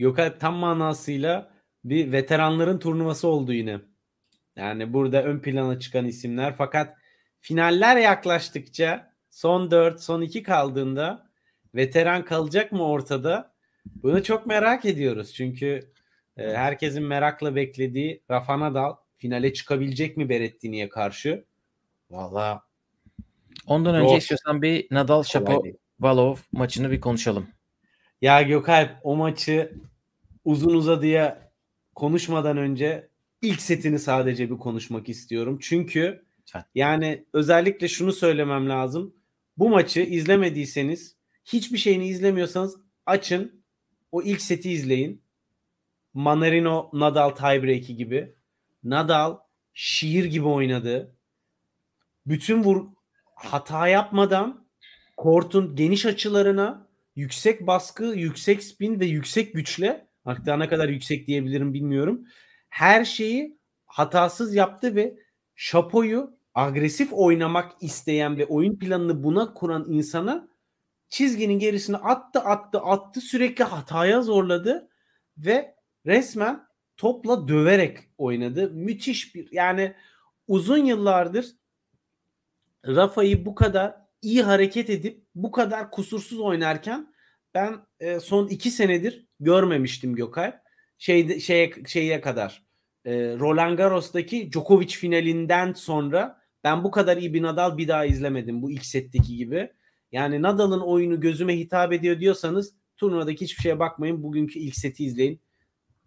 Gökalp tam manasıyla bir veteranların turnuvası oldu yine. Yani burada ön plana çıkan isimler fakat finaller yaklaştıkça son 4, son 2 kaldığında veteran kalacak mı ortada? Bunu çok merak ediyoruz. Çünkü herkesin merakla beklediği Rafa Nadal finale çıkabilecek mi Berettini'ye karşı? Valla Ondan önce istiyorsan bir Nadal Shapovalov maçını bir konuşalım. Ya Gökalp o maçı uzun uzadıya konuşmadan önce ilk setini sadece bir konuşmak istiyorum. Çünkü Lütfen. yani özellikle şunu söylemem lazım. Bu maçı izlemediyseniz hiçbir şeyini izlemiyorsanız açın o ilk seti izleyin. Manarino Nadal tiebreak'i gibi. Nadal şiir gibi oynadı. Bütün vur hata yapmadan kortun geniş açılarına yüksek baskı, yüksek spin ve yüksek güçle hatta ne kadar yüksek diyebilirim bilmiyorum. Her şeyi hatasız yaptı ve Şapo'yu agresif oynamak isteyen ve oyun planını buna kuran insana çizginin gerisine attı attı attı sürekli hataya zorladı ve resmen topla döverek oynadı. Müthiş bir yani uzun yıllardır Rafa'yı bu kadar iyi hareket edip bu kadar kusursuz oynarken ben e, son iki senedir görmemiştim Gökay. Şeyde, şeye, şeye kadar e, Roland Garros'taki Djokovic finalinden sonra ben bu kadar iyi bir Nadal bir daha izlemedim bu ilk setteki gibi. Yani Nadal'ın oyunu gözüme hitap ediyor diyorsanız turnuvadaki hiçbir şeye bakmayın. Bugünkü ilk seti izleyin.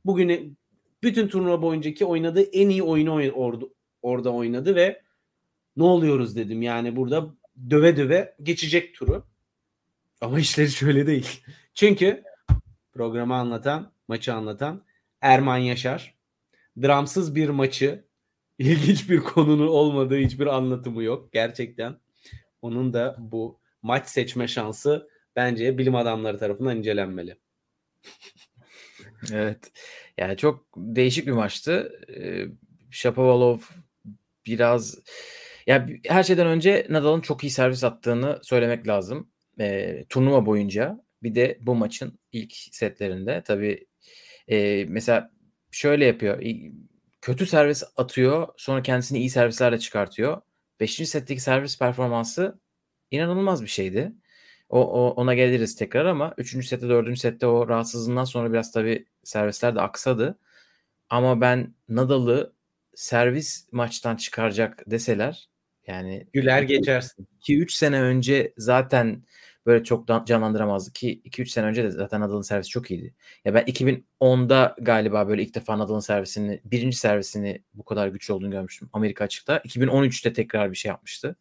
Bugün bütün turnuva boyuncaki oynadığı en iyi oyunu orada, orada oynadı ve ne oluyoruz dedim. Yani burada döve döve geçecek turu. Ama işleri şöyle değil. *laughs* Çünkü programı anlatan, maçı anlatan Erman Yaşar. Dramsız bir maçı, *laughs* ilginç bir konunun olmadığı hiçbir anlatımı yok. Gerçekten onun da bu maç seçme şansı bence bilim adamları tarafından incelenmeli. *laughs* evet. Yani çok değişik bir maçtı. Ee, Shapovalov biraz ya her şeyden önce Nadal'ın çok iyi servis attığını söylemek lazım. E, turnuva boyunca bir de bu maçın ilk setlerinde tabii e, mesela şöyle yapıyor. Kötü servis atıyor. Sonra kendisini iyi servislerle çıkartıyor. Beşinci setteki servis performansı inanılmaz bir şeydi. O, o ona geliriz tekrar ama 3. sette 4. sette o rahatsızlığından sonra biraz tabii servisler de aksadı. Ama ben Nadal'ı servis maçtan çıkaracak deseler Yani Güler geçersin. 2-3 sene önce zaten böyle çok canlandıramazdı ki 2-3 sene önce de zaten Nadal'ın servisi çok iyiydi. Ya ben 2010'da galiba böyle ilk defa Nadal'ın servisini, birinci servisini bu kadar güçlü olduğunu görmüştüm Amerika açıkta. 2013'te tekrar bir şey yapmıştı.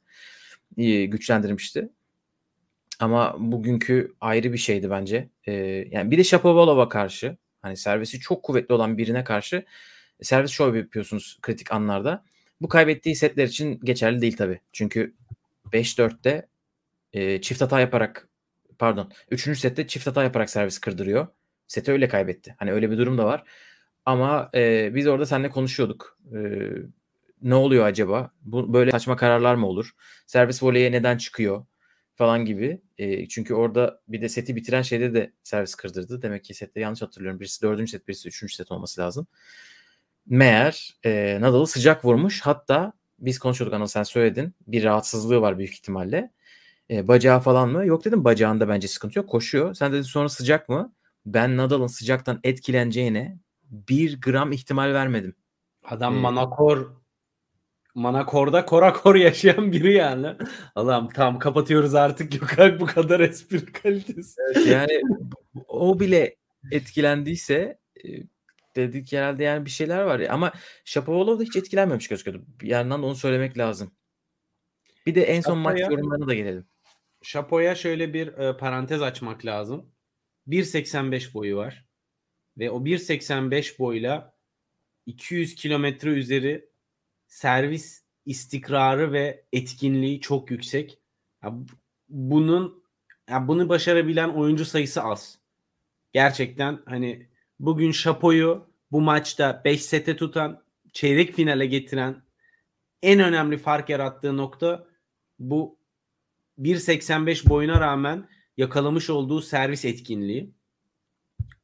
Güçlendirmişti. Ama bugünkü ayrı bir şeydi bence. Ee, yani bir de Shapovalov'a karşı hani servisi çok kuvvetli olan birine karşı servis show yapıyorsunuz kritik anlarda. Bu kaybettiği setler için geçerli değil tabii. Çünkü 5-4'te e, çift hata yaparak pardon 3. sette çift hata yaparak servis kırdırıyor. Seti öyle kaybetti. Hani öyle bir durum da var. Ama e, biz orada seninle konuşuyorduk. E, ne oluyor acaba? Bu böyle saçma kararlar mı olur? Servis voleye neden çıkıyor? Falan gibi. E, çünkü orada bir de seti bitiren şeyde de servis kırdırdı. Demek ki sette yanlış hatırlıyorum. Birisi dördüncü set, birisi üçüncü set olması lazım. Meğer e, Nadal'ı sıcak vurmuş. Hatta biz konuşuyorduk Anıl sen söyledin. Bir rahatsızlığı var büyük ihtimalle. E, bacağı falan mı? Yok dedim bacağında bence sıkıntı yok. Koşuyor. Sen dedin sonra sıcak mı? Ben Nadal'ın sıcaktan etkileneceğine bir gram ihtimal vermedim. Adam Ee, Manakor Manakor'da korakor yaşayan biri yani. Allah'ım tamam kapatıyoruz artık yok bu kadar espri kalitesi. Yani o bile etkilendiyse e, dedik herhalde yani bir şeyler var. ya. Ama Shapovalov da hiç etkilenmemiş gözüküyordu. Bir yandan da onu söylemek lazım. Bir de en son maç Şapoya- yorumlarına da gelelim. Şapo'ya şöyle bir e, parantez açmak lazım. 1.85 boyu var. Ve o 1.85 boyla 200 kilometre üzeri servis istikrarı ve etkinliği çok yüksek. Ya bu- bunun ya bunu başarabilen oyuncu sayısı az. Gerçekten hani bugün Şapo'yu bu maçta 5 sete tutan, çeyrek finale getiren en önemli fark yarattığı nokta bu 1.85 boyuna rağmen yakalamış olduğu servis etkinliği.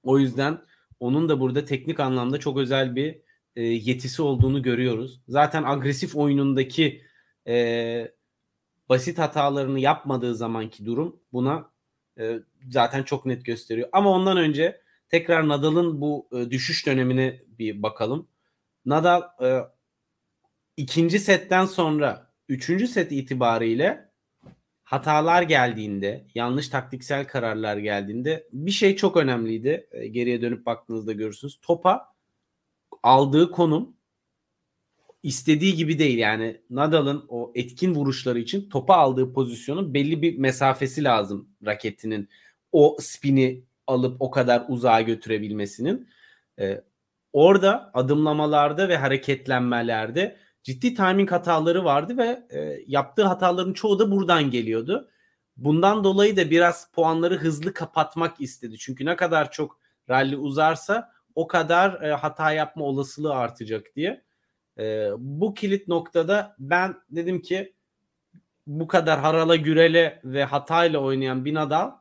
O yüzden onun da burada teknik anlamda çok özel bir e, yetisi olduğunu görüyoruz. Zaten agresif oyunundaki e, basit hatalarını yapmadığı zamanki durum buna e, zaten çok net gösteriyor. Ama ondan önce tekrar Nadal'ın bu e, düşüş dönemine bir bakalım. Nadal e, ikinci setten sonra üçüncü set itibariyle hatalar geldiğinde, yanlış taktiksel kararlar geldiğinde bir şey çok önemliydi. E, Geriye dönüp baktığınızda görürsünüz. Topa aldığı konum istediği gibi değil. Yani Nadal'ın o etkin vuruşları için topa aldığı pozisyonun belli bir mesafesi lazım raketinin. O spini alıp o kadar uzağa götürebilmesinin. E, orada adımlamalarda ve hareketlenmelerde ciddi timing hataları vardı ve e, yaptığı hataların çoğu da buradan geliyordu. Bundan dolayı da biraz puanları hızlı kapatmak istedi. Çünkü ne kadar çok rally uzarsa o kadar e, hata yapma olasılığı artacak diye. E, bu kilit noktada ben dedim ki bu kadar harala gürele ve hatayla oynayan bir Nadal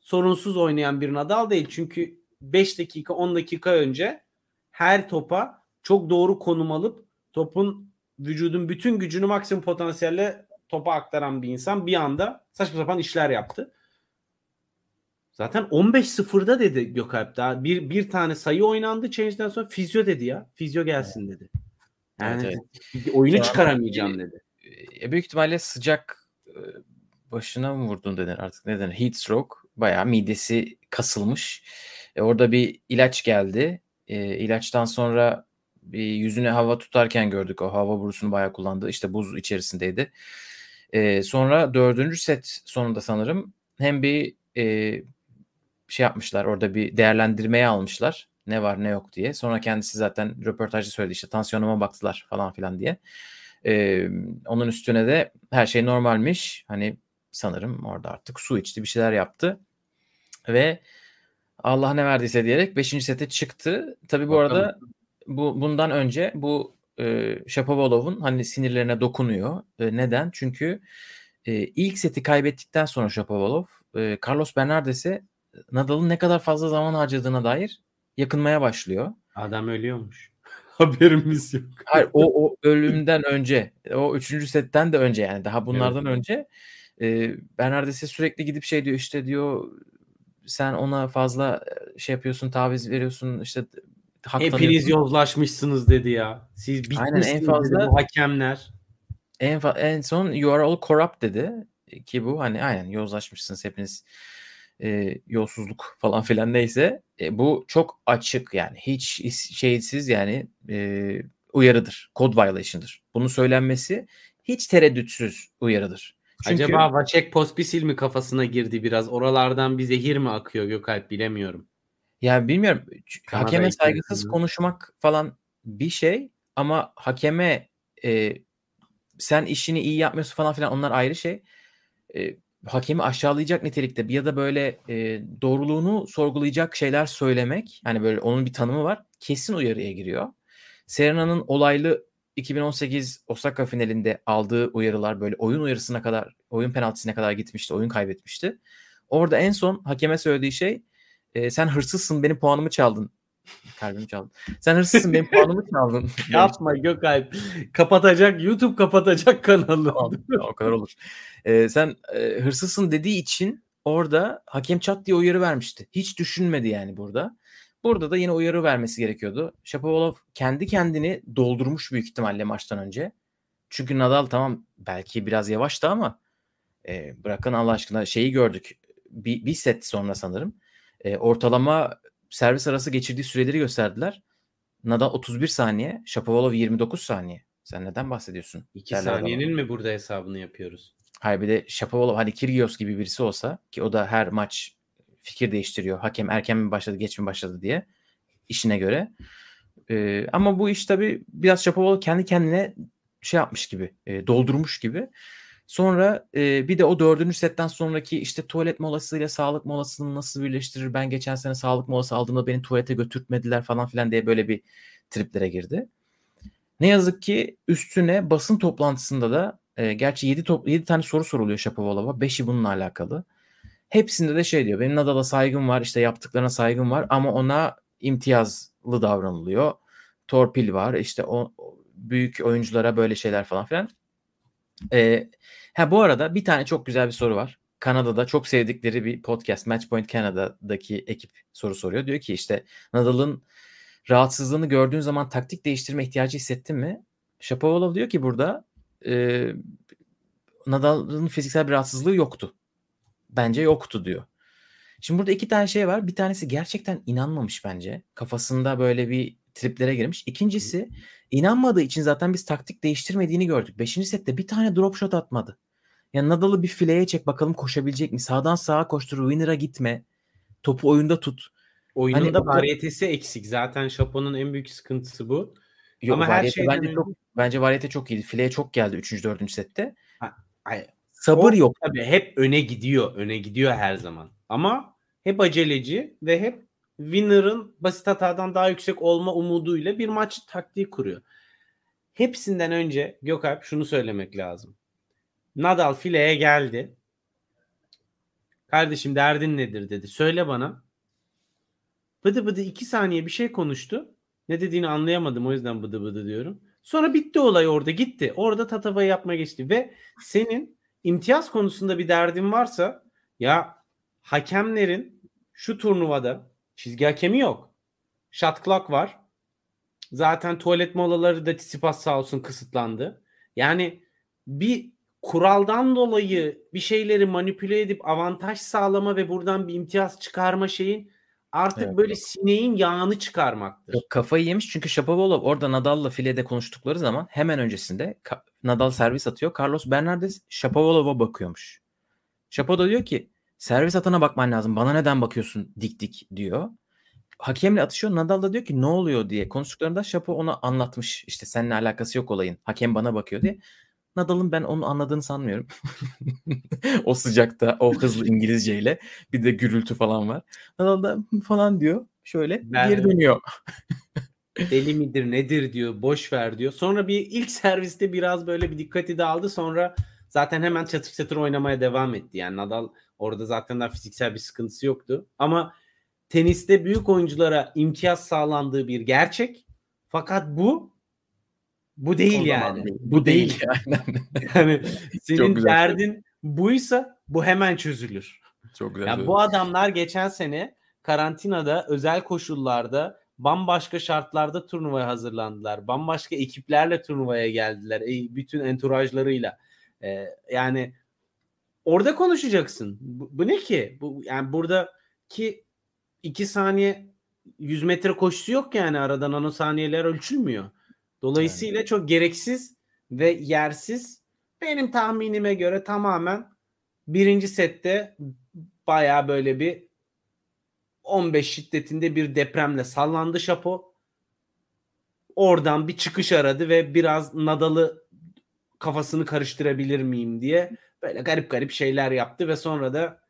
sorunsuz oynayan bir Nadal değil. Çünkü 5 dakika 10 dakika önce her topa çok doğru konum alıp topun vücudun bütün gücünü maksimum potansiyelle topa aktaran bir insan bir anda saçma sapan işler yaptı. Zaten 15-0'da dedi Gökalp daha. Bir, bir tane sayı oynandı. Change'den sonra fizyo dedi ya. Fizyo gelsin dedi. Yani Evet, oyunu Sonra- çıkaramayacağım dedi. E, büyük ihtimalle sıcak e, başına mı vurdun denir artık ne denir? Heat stroke. Bayağı midesi kasılmış. E, orada bir ilaç geldi. E, ilaçtan sonra bir yüzüne hava tutarken gördük. O hava borusunu bayağı kullandı. İşte buz içerisindeydi. E, sonra dördüncü set sonunda sanırım hem bir e, şey yapmışlar. Orada bir değerlendirmeye almışlar. Ne var ne yok diye. Sonra kendisi zaten röportajda söyledi işte tansiyonuma baktılar falan filan diye. Ee, onun üstüne de her şey normalmiş. Hani sanırım orada artık su içti bir şeyler yaptı. Ve Allah ne verdiyse diyerek 5. sete çıktı. Tabii bu Bakalım. arada bu bundan önce bu e, Shapovalov'un hani sinirlerine dokunuyor. E, neden? Çünkü e, ilk seti kaybettikten sonra Shapovalov e, Carlos Bernardes'e Nadal'ın ne kadar fazla zaman harcadığına dair yakınmaya başlıyor. Adam ölüyormuş. *laughs* Haberimiz yok. Hayır o, o ölümden önce o üçüncü setten de önce yani daha bunlardan önce e, Bernardes'e sürekli gidip şey diyor işte diyor sen ona fazla e, şey yapıyorsun taviz veriyorsun işte hak Hepiniz yozlaşmışsınız dedi ya. Siz bitmişsiniz en dedi fazla- bu hakemler. en, fa- en son you are all corrupt dedi ki bu hani aynen yozlaşmışsınız hepiniz e, yolsuzluk falan filan neyse e, bu çok açık yani hiç şeysiz yani e, uyarıdır. Code violation'dır. Bunun söylenmesi hiç tereddütsüz uyarıdır. Çünkü Acaba Vaçek Pospisil mi kafasına girdi biraz? Oralardan bir zehir mi akıyor Gökalp bilemiyorum. ya bilmiyorum Kanada hakeme saygısız konuşmak falan bir şey ama hakeme e, sen işini iyi yapmıyorsun falan filan onlar ayrı şey. E, hakemi aşağılayacak nitelikte ya da böyle e, doğruluğunu sorgulayacak şeyler söylemek hani böyle onun bir tanımı var kesin uyarıya giriyor. Serena'nın olaylı 2018 Osaka finalinde aldığı uyarılar böyle oyun uyarısına kadar oyun penaltısına kadar gitmişti oyun kaybetmişti. Orada en son hakeme söylediği şey e, sen hırsızsın benim puanımı çaldın. Kalbimi çaldın. Sen hırsızsın benim puanımı çaldın. *laughs* Yapma Gökalp. Kapatacak YouTube kapatacak kanalı. O kadar olur. Ee, sen e, hırsızsın dediği için orada hakem çat diye uyarı vermişti. Hiç düşünmedi yani burada. Burada da yine uyarı vermesi gerekiyordu. Shapovalov kendi kendini doldurmuş büyük ihtimalle maçtan önce. Çünkü Nadal tamam belki biraz yavaştı ama e, bırakın Allah aşkına şeyi gördük. Bir, bir set sonra sanırım. E, ortalama servis arası geçirdiği süreleri gösterdiler. Nadal 31 saniye, Shapovalov 29 saniye. Sen neden bahsediyorsun? 2 derler adama. saniyenin mi burada hesabını yapıyoruz? Hayır bir de Shapovalov hani Kyrgios gibi birisi olsa ki o da her maç fikir değiştiriyor. Hakem erken mi başladı geç mi başladı diye işine göre. Ee, ama bu iş tabii biraz Shapovalov kendi kendine şey yapmış gibi e, doldurmuş gibi. Sonra e, bir de o dördüncü setten sonraki işte tuvalet molasıyla sağlık molasını nasıl birleştirir? Ben geçen sene sağlık molası aldığımda beni tuvalete götürtmediler falan filan diye böyle bir triplere girdi. Ne yazık ki üstüne basın toplantısında da e, gerçi 7, top, 7 tane soru soruluyor Shapovalov'a. 5'i bununla alakalı. Hepsinde de şey diyor. Benim Nadal'a saygım var, işte yaptıklarına saygım var ama ona imtiyazlı davranılıyor. Torpil var, işte o büyük oyunculara böyle şeyler falan filan. E, ha bu arada bir tane çok güzel bir soru var. Kanada'da çok sevdikleri bir podcast Matchpoint Canada'daki ekip soru soruyor. Diyor ki işte Nadal'ın rahatsızlığını gördüğün zaman taktik değiştirme ihtiyacı hissettin mi? Shapovalov diyor ki burada e, Nadal'ın fiziksel bir rahatsızlığı yoktu. Bence yoktu diyor. Şimdi burada iki tane şey var. Bir tanesi gerçekten inanmamış bence. Kafasında böyle bir triplere girmiş. İkincisi inanmadığı için zaten biz taktik değiştirmediğini gördük. Beşinci sette bir tane drop shot atmadı. Yani Nadal'ı bir fileye çek bakalım koşabilecek mi? Sağdan sağa koştur, winner'a gitme. Topu oyunda tut. Oyunun Hani da varyetesi eksik. Zaten Şapo'nun en büyük sıkıntısı bu. Yok, Ama her şeyden bence çok bence Variyete çok iyiydi. Fileye çok geldi 3. 4. sette. Ay, Sabır O yok. Tabii hep öne gidiyor. Öne gidiyor her zaman. Ama hep aceleci ve hep winner'ın basit hatadan daha yüksek olma umuduyla bir maç taktiği kuruyor. Hepsinden önce Gökalp şunu söylemek lazım. Nadal fileye geldi. Kardeşim derdin nedir dedi. Söyle bana. Bıdı bıdı iki saniye bir şey konuştu. Ne dediğini anlayamadım o yüzden bıdı bıdı diyorum. Sonra bitti olay orada gitti. Orada tatavayı yapmaya geçti ve senin imtiyaz konusunda bir derdin varsa ya hakemlerin şu turnuvada çizgi hakemi yok. Shot clock var. Zaten tuvalet molaları da Tsitsipas sağ olsun kısıtlandı. Yani bir kuraldan dolayı bir şeyleri manipüle edip avantaj sağlama ve buradan bir imtiyaz çıkarma şeyin artık Evet, böyle sineğin yağını çıkarmaktır. Yok, kafayı yemiş çünkü Shapovalov orada Nadal'la filede konuştukları zaman hemen öncesinde Nadal servis atıyor. Carlos Bernardes Shapovalov'a bakıyormuş. Shapo da diyor ki servis atana bakman lazım. Bana neden bakıyorsun dik dik diyor. Hakemle atışıyor. Nadal da diyor ki ne oluyor diye konuştuklarında Shapo ona anlatmış. İşte seninle alakası yok olayın. Hakem bana bakıyor diye. Nadal'ın ben onu anladığını sanmıyorum. *laughs* o sıcakta, o hızlı İngilizceyle bir de gürültü falan var. Nadal da falan diyor. Şöyle Ben- geri dönüyor. deli midir nedir diyor boş ver diyor. Sonra bir ilk serviste biraz böyle bir dikkati dağıldı sonra zaten hemen çatır çatır oynamaya devam etti. Yani Nadal orada zaten daha fiziksel bir sıkıntısı yoktu. Ama teniste büyük oyunculara imtiyaz sağlandığı bir gerçek. Fakat bu bu değil O yani. değil. Bu değil. *laughs* Aynen. *laughs* Yani senin derdin buysa bu hemen çözülür. Çok güzel. Ya bu adamlar geçen sene karantinada özel koşullarda bambaşka şartlarda turnuvaya hazırlandılar. Bambaşka ekiplerle turnuvaya geldiler. E, bütün enturajlarıyla. E, yani orada konuşacaksın. Bu, bu ne ki? Bu yani buradaki iki saniye 100 metre koşusu yok yani arada nanosaniyeler ölçülmüyor. Dolayısıyla yani. çok gereksiz ve yersiz. Benim tahminime göre tamamen birinci sette baya böyle bir 15 şiddetinde bir depremle sallandı şapo. Oradan bir çıkış aradı ve biraz Nadal'ı kafasını karıştırabilir miyim diye böyle garip garip şeyler yaptı ve sonra da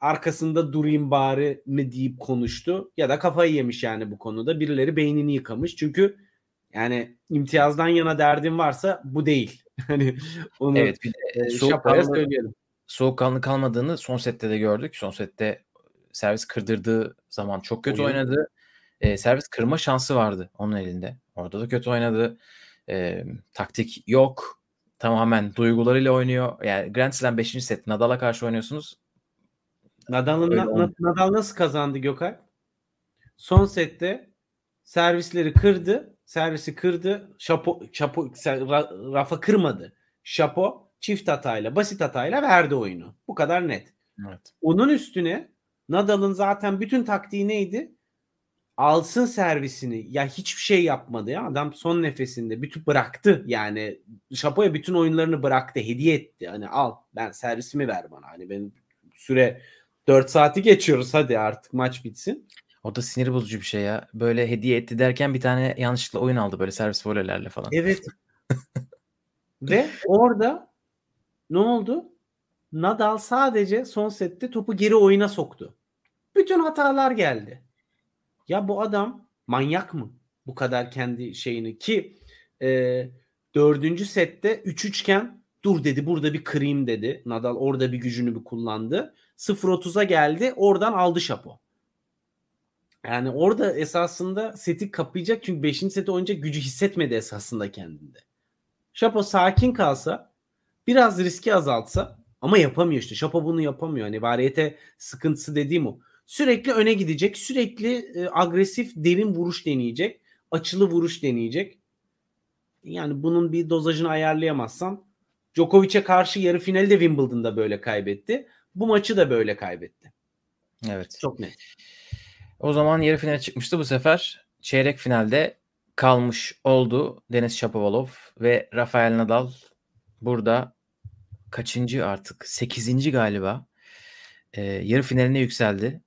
arkasında durayım bari mi deyip konuştu ya da kafayı yemiş yani bu konuda birileri beynini yıkamış çünkü yani imtiyazdan yana derdin varsa bu değil. *laughs* Hani onu evet, bir de, e, soğukkanlı, söyleyelim. Soğukkanlı kalmadığını son sette de gördük. Son sette servis kırdırdığı zaman çok kötü Oyun. oynadı. E, servis kırma şansı vardı onun elinde. Orada da kötü oynadı. E, taktik yok. Tamamen duygularıyla oynuyor. Yani Grand Slam 5. set Nadal'a karşı oynuyorsunuz. Nadal'ın na, Nadal nasıl kazandı Gökay? Son sette servisleri kırdı. Servisi kırdı. Şapo, şapo rafa kırmadı. Şapo çift hatayla, basit hatayla verdi oyunu. Bu kadar net. Evet. Onun üstüne Nadal'ın zaten bütün taktiği neydi? Alsın servisini. Ya hiçbir şey yapmadı ya. Adam son nefesinde bütün bıraktı. Yani Şapo'ya bütün oyunlarını bıraktı. Hediye etti. Hani al ben servisimi ver bana. Hani ben süre 4 saati geçiyoruz hadi artık maç bitsin. O da sinir bozucu bir şey ya. Böyle hediye etti derken bir tane yanlışlıkla oyun aldı böyle servis voleylerle falan. Evet. *laughs* Ve orada ne oldu? Nadal sadece son sette topu geri oyuna soktu. Bütün hatalar geldi. Ya bu adam manyak mı? Bu kadar kendi şeyini ki e, dördüncü sette 3-3 iken dur dedi burada bir kırayım dedi. Nadal orada bir gücünü bir kullandı. 0-30'a geldi oradan aldı şapo. Yani orada esasında seti kapayacak çünkü 5. seti oyunca gücü hissetmedi esasında kendinde. Şapo sakin kalsa biraz riski azaltsa ama yapamıyor işte. Şapo bunu yapamıyor. Hani variyete sıkıntısı dediğim o. Sürekli öne gidecek. Sürekli e, agresif derin vuruş deneyecek. Açılı vuruş deneyecek. Yani bunun bir dozajını ayarlayamazsan Djokovic'e karşı yarı finalde Wimbledon'da böyle kaybetti. Bu maçı da böyle kaybetti. Evet. Çok net. O zaman yarı finale çıkmıştı bu sefer. Çeyrek finalde kalmış oldu Deniz Shapovalov ve Rafael Nadal burada kaçıncı artık? Sekizinci galiba. E, yarı finaline yükseldi.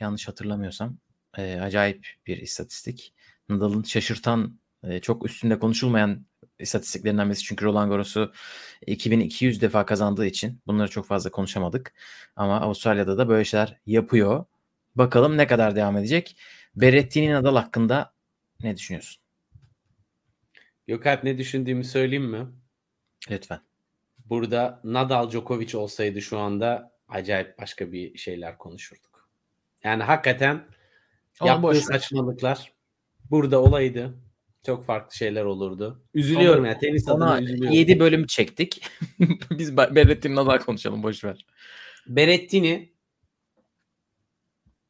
Yanlış hatırlamıyorsam. E, acayip bir istatistik. Nadal'ın şaşırtan, e, çok üstünde konuşulmayan istatistiklerinden birisi. Çünkü Roland Garros'u 2200 defa kazandığı için bunları çok fazla konuşamadık. Ama Avustralya'da da böyle şeyler yapıyor. Bakalım ne kadar devam edecek. Berrettini Nadal hakkında ne düşünüyorsun? Gökalp ne düşündüğümü söyleyeyim mi? Lütfen. Burada Nadal Djokovic olsaydı şu anda acayip başka bir şeyler konuşurduk. Yani hakikaten Onu yaptığı saçmalıklar burada olaydı çok farklı şeyler olurdu. Üzülüyorum ya tenis adına üzülüyorum. 7 bölüm çektik. *laughs* Biz Berrettini Nadal konuşalım boş ver. Berrettini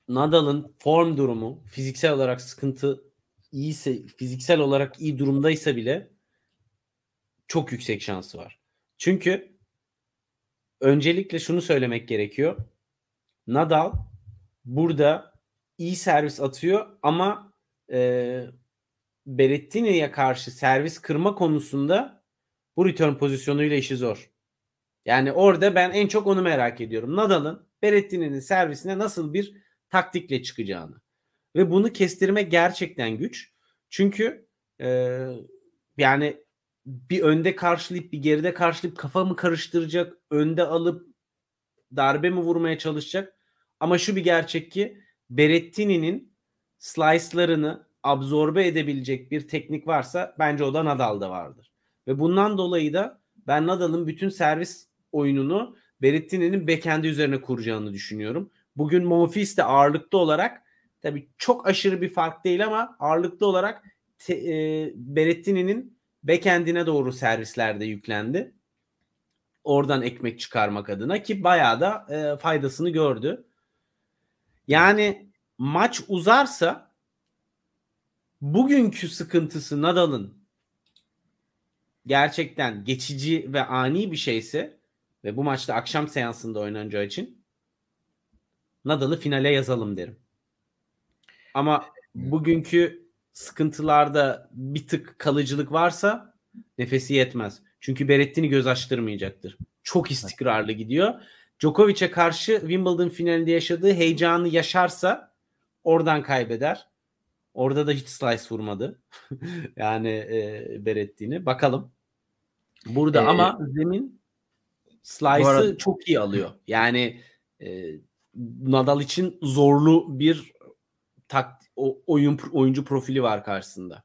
Nadal'ın form durumu fiziksel olarak sıkıntı iyiyse fiziksel olarak iyi durumdaysa bile çok yüksek şansı var. Çünkü öncelikle şunu söylemek gerekiyor. Nadal burada iyi servis atıyor ama e, Berrettini'ye karşı servis kırma konusunda bu return pozisyonuyla işi zor. Yani orada ben en çok onu merak ediyorum. Nadal'ın Berrettini'nin servisine nasıl bir taktikle çıkacağını. Ve bunu kestirme gerçekten güç. Çünkü e, yani bir önde karşılayıp bir geride karşılayıp kafamı karıştıracak, önde alıp darbe mi vurmaya çalışacak. Ama şu bir gerçek ki Berrettini'nin slice'larını absorbe edebilecek bir teknik varsa bence o da Nadal'da vardır. Ve bundan dolayı da ben Nadal'ın bütün servis oyununu Berrettini'nin backend'i üzerine kuracağını düşünüyorum. Bugün Monfils de ağırlıklı olarak tabii çok aşırı bir fark değil ama ağırlıklı olarak te, e, Berrettini'nin backend'ine doğru servislerde yüklendi. Oradan ekmek çıkarmak adına ki bayağı da e, faydasını gördü. Yani maç uzarsa bugünkü sıkıntısı Nadal'ın gerçekten geçici ve ani bir şeyse ve bu maçta akşam seansında oynanacağı için Nadal'ı finale yazalım derim. Ama bugünkü sıkıntılarda bir tık kalıcılık varsa nefesi yetmez. Çünkü Berettini göz açtırmayacaktır. Çok istikrarlı gidiyor. Djokovic'e karşı Wimbledon finalinde yaşadığı heyecanı yaşarsa oradan kaybeder. Orada da hiç slice vurmadı. *laughs* yani e, Berettini. Bakalım. Burada Ee, ama zemin slice'ı arada- çok iyi alıyor. Yani e, Nadal için zorlu bir tak, o, oyun oyuncu profili var karşısında.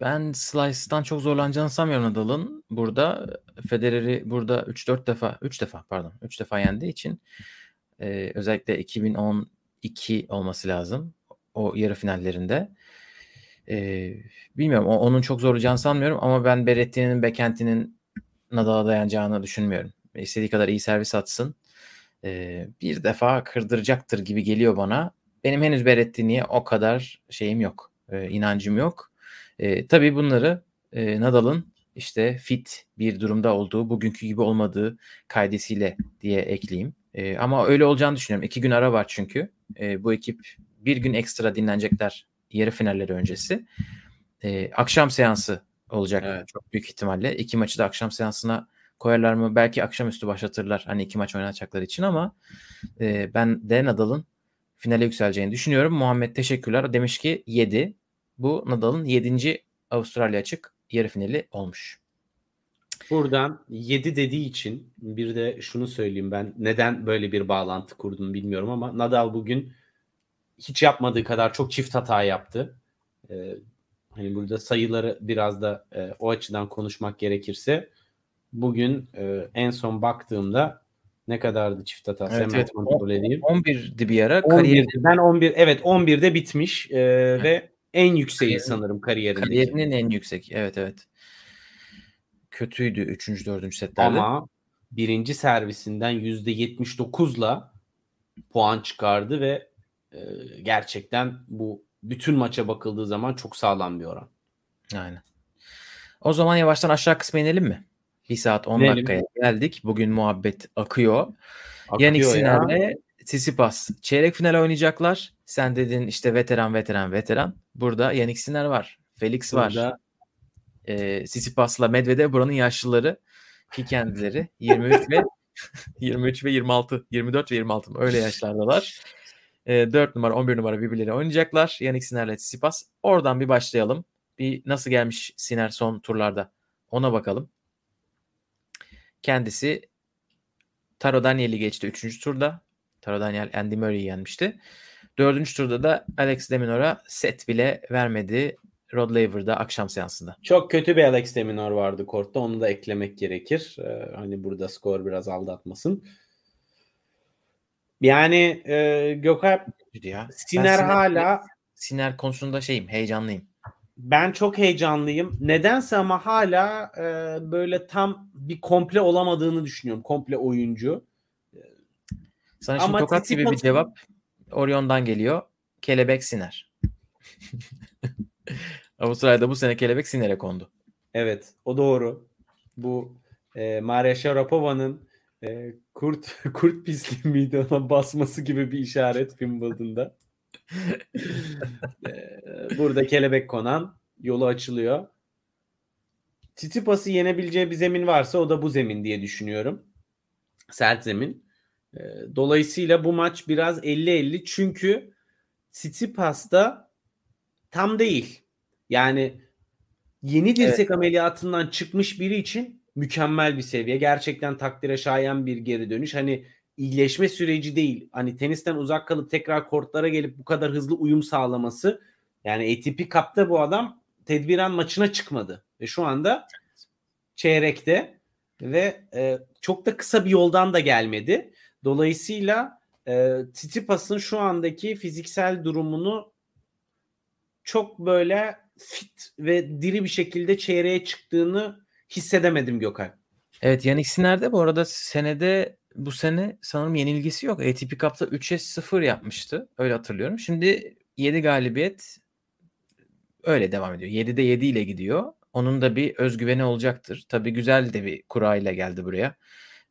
Ben Slice'dan çok zorlanacağını sanmıyorum Nadal'ın. Burada Federer'i burada 3-4 defa 3 defa pardon 3 defa yendiği için e, özellikle 2012 olması lazım o yarı finallerinde. E, bilmiyorum o- onun çok zorlayacağını sanmıyorum ama ben Berrettini'nin Bekent'i'nin Nadal'a dayanacağını düşünmüyorum. İstediği kadar iyi servis atsın. E, bir defa kırdıracaktır gibi geliyor bana. Benim henüz Berrettini'ye o kadar şeyim yok. e, inancım yok. E, tabii bunları e, Nadal'ın işte fit bir durumda olduğu, bugünkü gibi olmadığı kaydesiyle diye ekleyeyim. E, ama öyle olacağını düşünüyorum. İki gün ara var çünkü. E, bu ekip bir gün ekstra dinlenecekler yarı finalleri öncesi. E, akşam seansı olacak Evet. çok büyük ihtimalle. İki maçı da akşam seansına koyarlar mı? Belki akşamüstü başlatırlar hani iki maç oynayacakları için ama e, ben de Nadal'ın finale yükseleceğini düşünüyorum. Muhammed teşekkürler. Demiş ki 7. Bu Nadal'ın 7. Avustralya açık yarı finali olmuş. Buradan 7 dediği için bir de şunu söyleyeyim ben neden böyle bir bağlantı kurdum bilmiyorum ama Nadal bugün hiç yapmadığı kadar çok çift hata yaptı. Ee, hani burada sayıları biraz da e, o açıdan konuşmak gerekirse bugün e, en son baktığımda ne kadardı çift hatası Evet, evet. kontrol edeyim. 11'di bir ara. 11'de, Kariyer, ben 11 evet 11'de bitmiş e, ve en yükseği Kariyerin- sanırım kariyerindeki. kariyerinin en yüksek. Evet evet. Kötüydü 3. 4. setlerde. Ama birinci servisinden %79'la puan çıkardı ve e, gerçekten bu bütün maça bakıldığı zaman çok sağlam bir oran. Aynen. O zaman yavaştan aşağı kısma inelim mi? 1 saat 10 İnelim. dakikaya geldik. Bugün muhabbet akıyor. Akıyor Yannick ya. Sinner'le Tsitsipas çeyrek final oynayacaklar. Sen dedin işte veteran veteran veteran. Burada Yannick Sinner var. Felix var. Burada e, Tsitsipas'la Medvedev buranın yaşlıları ki kendileri *laughs* 23 ve *laughs* 23 ve 26 24 ve 26 mı? öyle yaşlardalar. E, 4 numara 11 numara birbirleri oynayacaklar. Yannick Sinner'le Tsitsipas. Oradan bir başlayalım. Bir nasıl gelmiş Sinner son turlarda ona bakalım. Kendisi Taro Daniel'i geçti 3. turda. Taro Daniel Andy Murray'i yenmişti. 4. turda da Alex de Minaur'a set bile vermedi. Rod Laver'da akşam seansında. çok kötü bir Alex de Minaur vardı kortta. Onu da eklemek gerekir. Ee, hani burada skor biraz aldatmasın. Yani e, Gökhan Ya. Siner Ben hala Siner konusunda şeyim, heyecanlıyım. Ben çok heyecanlıyım. Nedense ama hala e, böyle tam bir komple olamadığını düşünüyorum. Komple oyuncu. Sana şimdi Ama tokat gibi bir cevap Orion'dan geliyor. Kelebek Siner. *laughs* Avustralya'da bu sene kelebek Siner'e kondu. Evet, o doğru. Bu e, Maria Sharapova'nın e, kurt *laughs* kurt pisliği miydi ona basması gibi bir işaret Wimbledon'da. E, burada kelebek konan yolu açılıyor. Tsitsipas'ı yenebileceği bir zemin varsa o da bu zemin diye düşünüyorum. Sert zemin. E, dolayısıyla bu maç biraz 50-50 çünkü Tsitsipas'ta tam değil. Yani yeni dirsek ameliyatından çıkmış biri için mükemmel bir seviye. Gerçekten takdire şayan bir geri dönüş. Hani iyileşme süreci değil. Hani tenisten uzak kalıp tekrar kortlara gelip bu kadar hızlı uyum sağlaması. Yani ATP Cup'ta bu adam tedbiren maçına çıkmadı. Ve şu anda çeyrekte ve e, çok da kısa bir yoldan da gelmedi. Dolayısıyla e, Tsitsipas'ın şu andaki fiziksel durumunu çok böyle fit ve diri bir şekilde çeyreğe çıktığını hissedemedim Gökhan. Evet Yannick Sinner'de bu arada senede bu sene sanırım yenilgisi yok. ATP Cup'ta 3'e 0 yapmıştı. Öyle hatırlıyorum. Şimdi 7 galibiyet öyle devam ediyor. 7'de 7 ile gidiyor. Onun da bir özgüveni olacaktır. Tabii güzel de bir kura ile geldi buraya.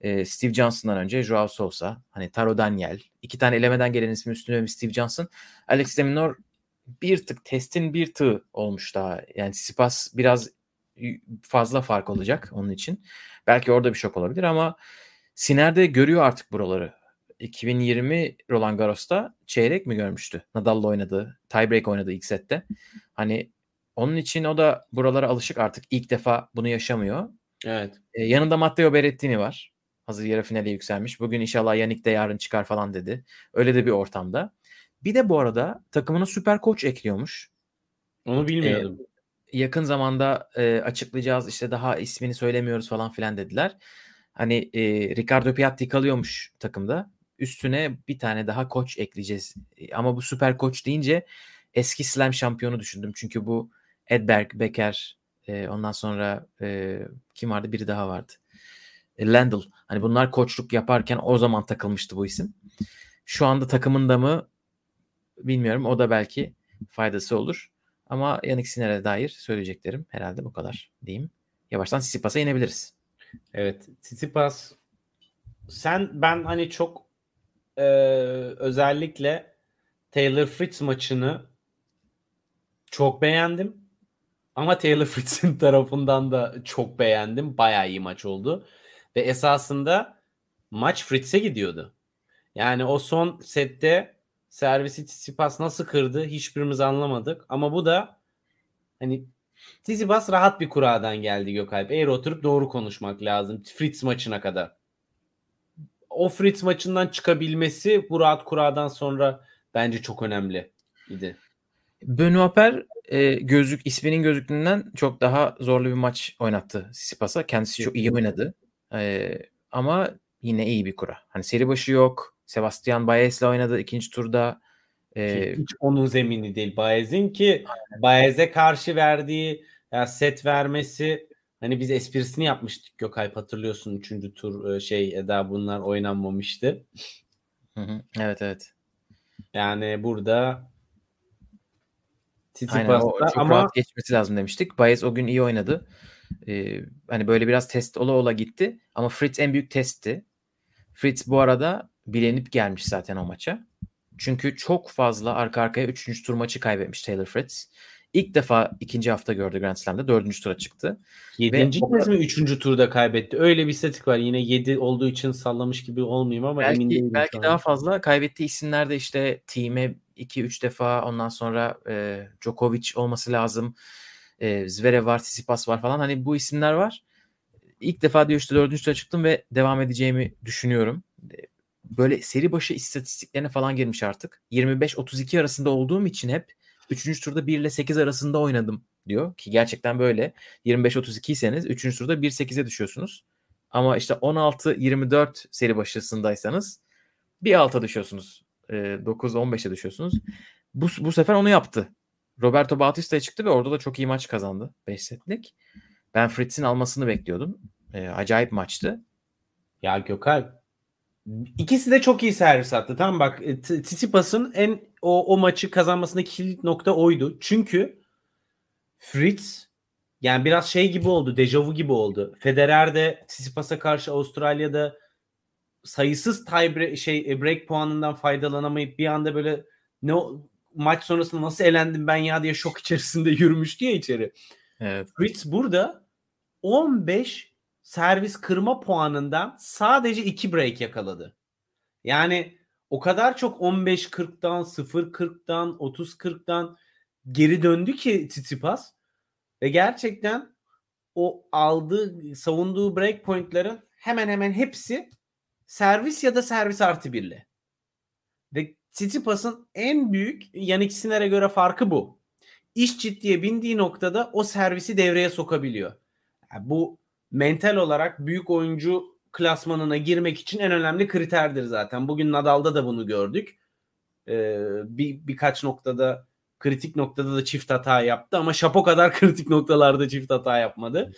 Ee, Steve Johnson'dan önce Joao Sousa, hani Taro Daniel, iki tane elemeden gelen ismi üstüne Steve Johnson. Alex Deminor bir tık testin bir tığ olmuş daha. Yani Sipas biraz fazla fark olacak onun için. Belki orada bir şok olabilir ama Siner de görüyor artık buraları. 2020 Roland Garros'ta çeyrek mi görmüştü? Nadal'la oynadı. Tiebreak oynadı ilk sette. Hani onun için o da buralara alışık artık. ilk defa bunu yaşamıyor. Evet. Ee, yanında Matteo Berrettini var. Hazır yarı finale yükselmiş. Bugün inşallah Yannick de yarın çıkar falan dedi. Öyle de bir ortamda. Bir de bu arada takımına süper koç ekliyormuş. Onu bilmiyordum. Ee, yakın zamanda e, açıklayacağız işte daha ismini söylemiyoruz falan filan dediler. Hani e, Ricardo Piatti kalıyormuş takımda. Üstüne bir tane daha koç ekleyeceğiz. E, ama bu süper koç deyince eski slam şampiyonu düşündüm. Çünkü bu Edberg, Becker, e, ondan sonra e, kim vardı? Biri daha vardı. E, Landl. Hani bunlar koçluk yaparken o zaman takılmıştı bu isim. Şu anda takımında mı bilmiyorum. O da belki faydası olur. Ama Yannick Sinner'e dair söyleyeceklerim herhalde bu kadar diyeyim. Yavaştan Tsitsipas'a inebiliriz. Evet. Tsitsipas sen ben hani çok e, özellikle Taylor Fritz maçını çok beğendim. Ama Taylor Fritz'in *laughs* tarafından da çok beğendim. Bayağı iyi maç oldu. Ve esasında maç Fritz'e gidiyordu. Yani o son sette servisi Tsitsipas nasıl kırdı hiçbirimiz anlamadık. Ama bu da hani Tsitsipas rahat bir kuradan geldi Gökalp. Eğer oturup doğru konuşmak lazım. Fritz maçına kadar. O Fritz maçından çıkabilmesi bu rahat kuradan sonra bence çok önemli idi. Benoît Per e, gözlük isminin gözlüklüğünden çok daha zorlu bir maç oynattı Sipas'a. Kendisi çok iyi oynadı. E, ama yine iyi bir kura. Hani seri başı yok. Sebastian Baez'le oynadı ikinci turda. E, Hiç onun zemini değil Baez'in ki Baez'e karşı verdiği yani set vermesi hani biz esprisini yapmıştık Gökalp hatırlıyorsun 3. tur şey daha bunlar oynanmamıştı. Hı hı, evet evet. Yani burada Aynen, o çok ama rahat geçmesi lazım demiştik. Baez o gün iyi oynadı. Ee, hani böyle biraz test ola ola gitti. Ama Fritz en büyük testti. Fritz bu arada bilenip gelmiş zaten o maça. Çünkü çok fazla arka arkaya 3. tur maçı kaybetmiş Taylor Fritz. İlk defa ikinci hafta gördü Grand Slam'da. Dördüncü tura çıktı. Yedinci kez mi üçüncü turda kaybetti? Öyle bir statik var. Yine yedi olduğu için sallamış gibi olmayayım ama belki, emin değilim. Belki daha fazla. Kaybettiği isimler de işte team'e 2-3 defa ondan sonra e, Djokovic olması lazım. E, Zverev var, Tsitsipas var falan. Hani bu isimler var. İlk defa diyor işte dördüncü tura çıktım ve devam edeceğimi düşünüyorum. Böyle seri başı istatistiklerine falan girmiş artık. 25-32 arasında olduğum için hep 3. turda 1 ile 8 arasında oynadım diyor. Ki gerçekten böyle. 25-32 iseniz 3. turda 1-8'e düşüyorsunuz. Ama işte 16-24 seri başısındaysanız bir alta düşüyorsunuz. 9-15'e düşüyorsunuz. Bu, bu sefer onu yaptı. Roberto Bautista'ya çıktı ve orada da çok iyi maç kazandı. 5 setlik. Ben Fritz'in almasını bekliyordum. E, acayip maçtı. Ya Gökalp İkisi de çok iyi servis attı. Tamam bak e, Tsitsipas'ın en o, o maçı kazanmasındaki kilit nokta oydu. Çünkü Fritz yani biraz şey gibi oldu. Dejavu gibi oldu. Federer de Tsitsipas'a karşı Avustralya'da sayısız tie break, şey e, break puanından faydalanamayıp bir anda böyle ne maç sonrasında nasıl elendim ben ya diye şok içerisinde *laughs* yürümüştü ya içeri. Evet. Fritz burada 15 servis kırma puanından sadece 2 break yakaladı. Yani o kadar çok 15-40'dan, 0-40'dan, 30-40'dan geri döndü ki Tsitsipas ve gerçekten o aldığı, savunduğu break pointların hemen hemen hepsi servis ya da servis artı birle. Tsitsipas'ın en büyük Yannick Sinner'e göre farkı bu. İş ciddiye bindiği noktada o servisi devreye sokabiliyor. Yani bu mental olarak büyük oyuncu klasmanına girmek için en önemli kriterdir zaten. Bugün Nadal'da da bunu gördük. Ee, bir birkaç noktada kritik noktada da çift hata yaptı ama şapo kadar *laughs* kritik noktalarda çift hata yapmadı.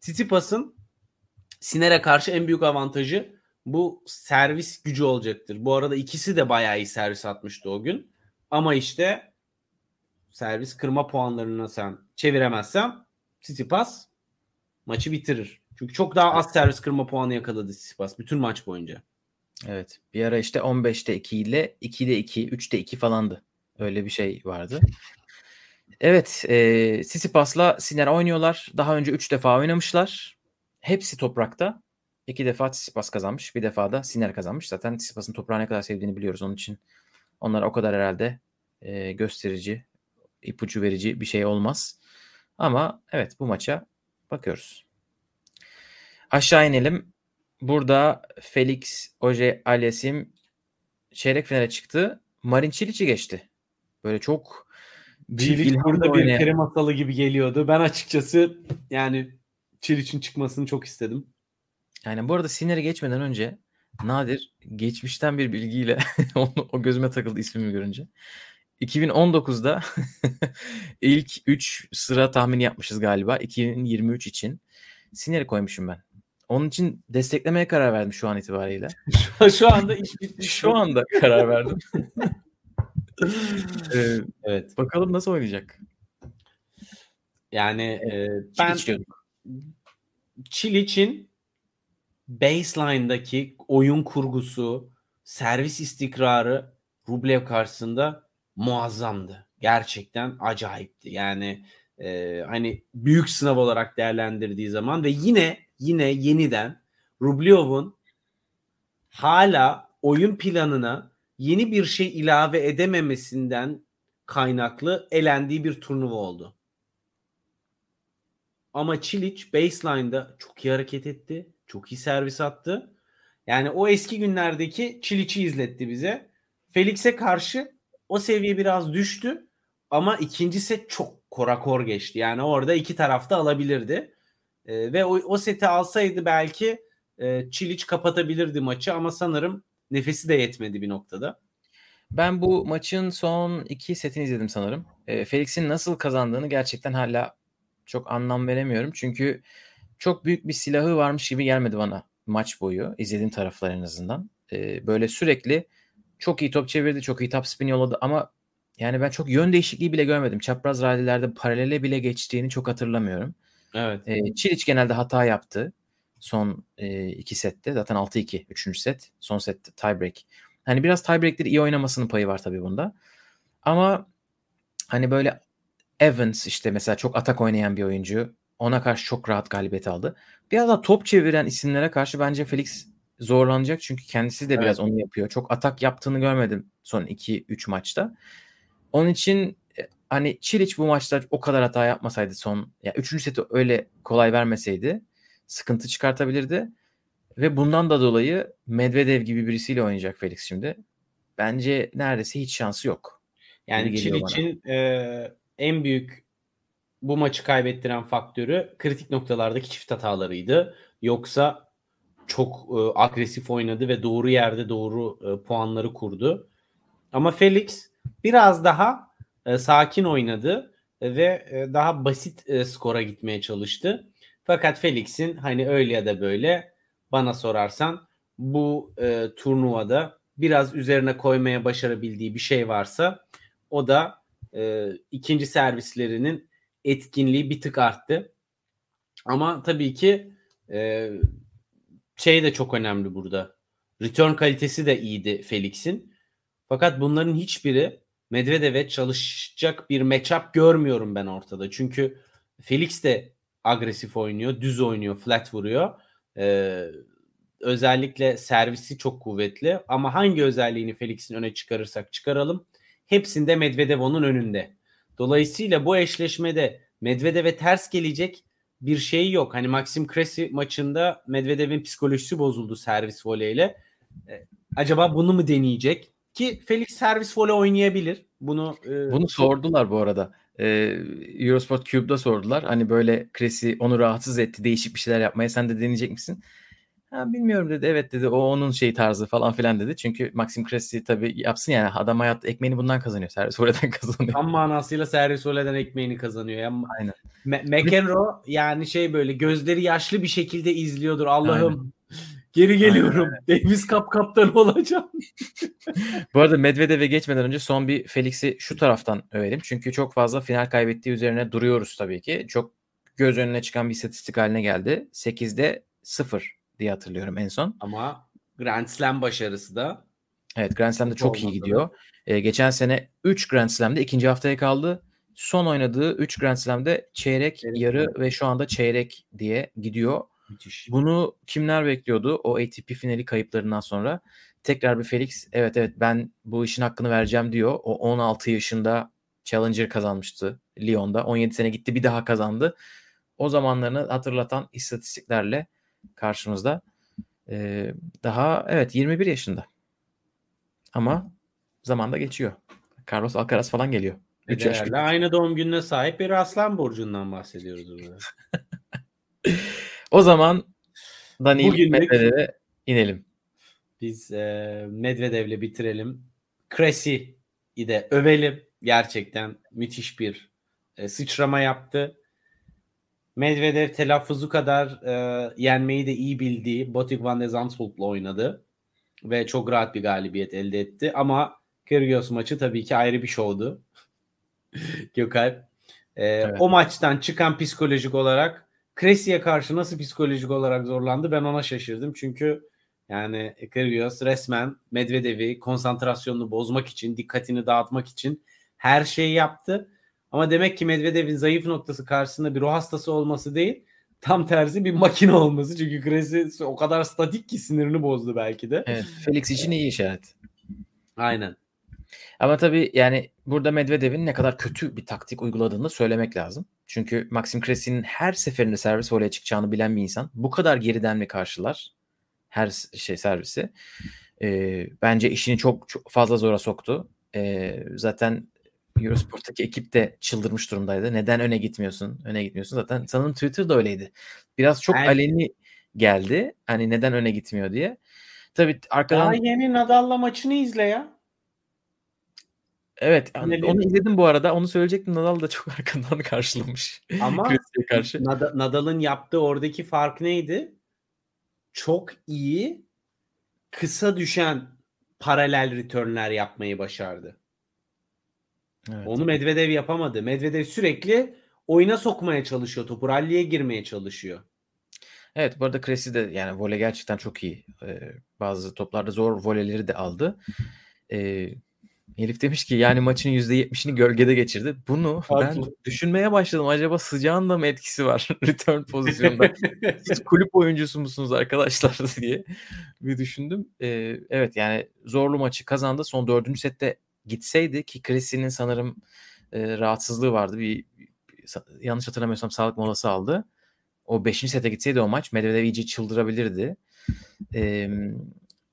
Tsitsipas'ın Siner'e karşı en büyük avantajı bu servis gücü olacaktır. Bu arada ikisi de bayağı iyi servis atmıştı o gün. Ama işte servis kırma puanlarına sen çeviremezsen Tsitsipas maçı bitirir. Çünkü çok daha az servis kırma puanı yakaladı Tsitsipas bütün maç boyunca. Evet. Bir ara işte 15'te 2 ile 2'de 2, 3'te 2 falandı. Öyle bir şey vardı. Evet. E, Sisipas'la Siner oynuyorlar. Daha önce 3 defa oynamışlar. Hepsi toprakta. İki defa Tsitsipas kazanmış. Bir defa da Siner kazanmış. Zaten Tsitsipas'ın toprağı ne kadar sevdiğini biliyoruz. Onun için onlar o kadar herhalde e, gösterici, ipucu verici bir şey olmaz. Ama evet bu maça bakıyoruz. Aşağı inelim. Burada Felix Oje Aliasim çeyrek finale çıktı. Marin Çiliç'i geçti. Böyle çok Çiliç burada bir peri masalı gibi geliyordu. Ben açıkçası yani Çiliç'in çıkmasını çok istedim. Yani bu arada Siner'i geçmeden önce Nadir geçmişten bir bilgiyle *laughs* o gözüme takıldı ismimi görünce. 2019'da *laughs* ilk 3 sıra tahmini yapmışız galiba 2023 için. Siner'i koymuşum ben. Onun için desteklemeye karar verdim şu an itibariyle. *laughs* Şu anda iş bitmiş. Şu anda karar verdim. Ee, Evet. bakalım nasıl oynayacak. Yani e, Ben... ben Çiliç'in baseline'daki oyun kurgusu, servis istikrarı Rublev karşısında muazzamdı. Gerçekten acayipti. Yani e, hani büyük sınav olarak değerlendirdiği zaman ve yine yine yeniden Rublev'in hala oyun planına yeni bir şey ilave edememesinden kaynaklı elendiği bir turnuva oldu. Ama Çiliç baseline'da çok iyi hareket etti. Çok iyi servis attı. Yani o eski günlerdeki Çiliç'i izletti bize. Felix'e karşı o seviye biraz düştü. Ama ikinci set çok korakor geçti. Yani orada iki tarafta alabilirdi. Ee, ve o, o seti alsaydı belki e, Çiliç kapatabilirdi maçı. Ama sanırım nefesi de yetmedi bir noktada. Ben bu maçın son iki setini izledim sanırım. E, Felix'in nasıl kazandığını gerçekten hala çok anlam veremiyorum. Çünkü çok büyük bir silahı varmış gibi gelmedi bana maç boyu. izlediğim taraflar en azından. E, böyle sürekli çok iyi top çevirdi, çok iyi top spin yolladı ama yani ben çok yön değişikliği bile görmedim. Çapraz rallilerde paralele bile geçtiğini çok hatırlamıyorum. Evet. E, Çiliç genelde hata yaptı. Son e, iki sette. Zaten 6-2. Üçüncü set. Son set tiebreak. Hani biraz tiebreak'leri iyi oynamasının payı var tabii bunda. Ama hani böyle Evans işte mesela çok atak oynayan bir oyuncu. Ona karşı çok rahat galibiyet aldı. Biraz da top çeviren isimlere karşı bence Felix zorlanacak. Çünkü kendisi de biraz onu yapıyor. Çok atak yaptığını görmedim son 2-3 maçta. Onun için e, hani Çiliç bu maçta o kadar hata yapmasaydı son ya 3. seti öyle kolay vermeseydi sıkıntı çıkartabilirdi. Ve bundan da dolayı Medvedev gibi birisiyle oynayacak Felix şimdi. Bence neredeyse hiç şansı yok. Yani Çiliç'in e, en büyük bu maçı kaybettiren faktörü kritik noktalardaki çift hatalarıydı. Yoksa çok e, agresif oynadı ve doğru yerde doğru e, puanları kurdu. Ama Felix biraz daha e, sakin oynadı ve e, daha basit e, skora gitmeye çalıştı. Fakat Felix'in hani öyle ya da böyle bana sorarsan bu e, turnuvada biraz üzerine koymaya başarabildiği bir şey varsa o da e, ikinci servislerinin etkinliği bir tık arttı. Ama tabii ki e, şey de çok önemli burada. Return kalitesi de iyiydi Felix'in. Fakat bunların hiçbiri Medvedev'e çalışacak bir matchup görmüyorum ben ortada. Çünkü Felix de agresif oynuyor, düz oynuyor, flat vuruyor. Ee, özellikle servisi çok kuvvetli. Ama hangi özelliğini Felix'in öne çıkarırsak çıkaralım hepsinde Medvedev onun önünde. Dolayısıyla bu eşleşmede Medvedev'e ters gelecek bir şey yok. Hani Maxim Cressy maçında Medvedev'in psikolojisi bozuldu servis voleyle. Ee, acaba bunu mu deneyecek? Ki Felix servis voley oynayabilir. Bunu e, Bunu sordular bu arada. Ee, Eurosport Cube'da sordular. Hani böyle Cressy onu rahatsız etti. Değişik bir şeyler yapmaya. Sen de deneyecek misin? Ha, bilmiyorum dedi. Evet dedi. O onun şey tarzı falan filan dedi. Çünkü Maxim Cressy tabii yapsın yani. Adam hayatta ekmeğini bundan kazanıyor. Servis voleyden *laughs* kazanıyor. tam manasıyla servis voleyden ekmeğini kazanıyor. Yani Aynen. Me- McEnroe yani şey böyle gözleri yaşlı bir şekilde izliyordur. Allah'ım *laughs* Geri geliyorum. *laughs* Davis Cup kaptanı olacağım. Bu arada Medvedev'e geçmeden önce son bir Felix'i şu taraftan övelim. Çünkü çok fazla final kaybettiği üzerine duruyoruz tabii ki. Çok göz önüne çıkan bir istatistik haline geldi. 8'de 0 diye hatırlıyorum en son. Ama Grand Slam başarısı da Evet Grand Slam'de çok iyi olmadı. gidiyor. Ee, geçen sene 3 Grand Slam'de ikinci haftaya kaldı. Son oynadığı 3 Grand Slam'de çeyrek, Çeyrek, yarı evet. ve şu anda çeyrek diye gidiyor. müthiş. Bunu kimler bekliyordu o ATP finali kayıplarından sonra? Tekrar bir Felix evet evet ben bu işin hakkını vereceğim diyor. O 16 yaşında Challenger kazanmıştı Lyon'da. 17 sene gitti bir daha kazandı. O zamanlarını hatırlatan istatistiklerle karşımızda. Ee, daha evet 21 yaşında. Ama zaman da geçiyor. Carlos Alcaraz falan geliyor. 3 yaş Federer'le aynı doğum gününe sahip bir aslan burcundan bahsediyoruz burada. *laughs* O zaman Daniil Bugünlük- Medvedev'e inelim. Biz e, Medvedev'le bitirelim. Kresi'yi de övelim. Gerçekten müthiş bir e, sıçrama yaptı. Medvedev telaffuzu kadar e, yenmeyi de iyi bildiği Botic van de Zandvoort'la oynadı. Ve çok rahat bir galibiyet elde etti. Ama Kyrgios maçı tabii ki ayrı bir şovdu. *laughs* Gökalp. E, Evet. O maçtan çıkan psikolojik olarak Kresi'ye karşı nasıl psikolojik olarak zorlandı ben ona şaşırdım. Çünkü yani Kyrgios resmen Medvedev'i konsantrasyonunu bozmak için, dikkatini dağıtmak için her şeyi yaptı. Ama demek ki Medvedev'in zayıf noktası karşısında bir ruh hastası olması değil, tam tersi bir makine olması. Çünkü Kresi o kadar statik ki sinirini bozdu belki de. Evet, *laughs* Felix için iyi işaret. Aynen. Ama tabii yani burada Medvedev'in ne kadar kötü bir taktik uyguladığını söylemek lazım. Çünkü Maxim Cressy''nin her seferinde servis voleye çıkacağını bilen bir insan bu kadar geriden mi karşılar her şey servisi? Ee, bence işini çok, çok fazla zora soktu. Ee, zaten Eurosport'taki ekip de çıldırmış durumdaydı. Neden öne gitmiyorsun? Öne gitmiyorsun. Zaten sanırım Twitter'da öyleydi. Biraz çok Ben- aleni geldi. Hani neden öne gitmiyor diye. Tabii arkadan Daha yeni Nadal'la maçını izle ya. Evet, Ne onu, izledim bu arada. Onu söyleyecektim. Nadal da çok *laughs* arkadan karşılamış. Ama karşı. Nada- Nadal'ın yaptığı oradaki fark neydi? Çok iyi kısa düşen paralel returnler yapmayı başardı. Evet. Onu Medvedev yapamadı. Medvedev sürekli oyuna sokmaya çalışıyor. Topu ralliye girmeye çalışıyor. Evet, bu arada Cressy de yani voley gerçekten çok iyi. Ee, bazı toplarda zor voleyleri de aldı. Ee, Elif demiş ki yani maçın %70'ini gölgede geçirdi. Bunu ben Haklı. düşünmeye başladım. Acaba sıcağın da mı etkisi var *laughs* return pozisyonda? *laughs* Siz kulüp oyuncusu musunuz arkadaşlar *laughs* diye bir düşündüm. Ee, evet yani zorlu maçı kazandı. Son dördüncü sette gitseydi ki Cressy'nin sanırım e, rahatsızlığı vardı. Bir, bir- yanlış hatırlamıyorsam sağlık molası aldı. O 5. sete gitseydi o maç Medvedev iyice çıldırabilirdi. Ee,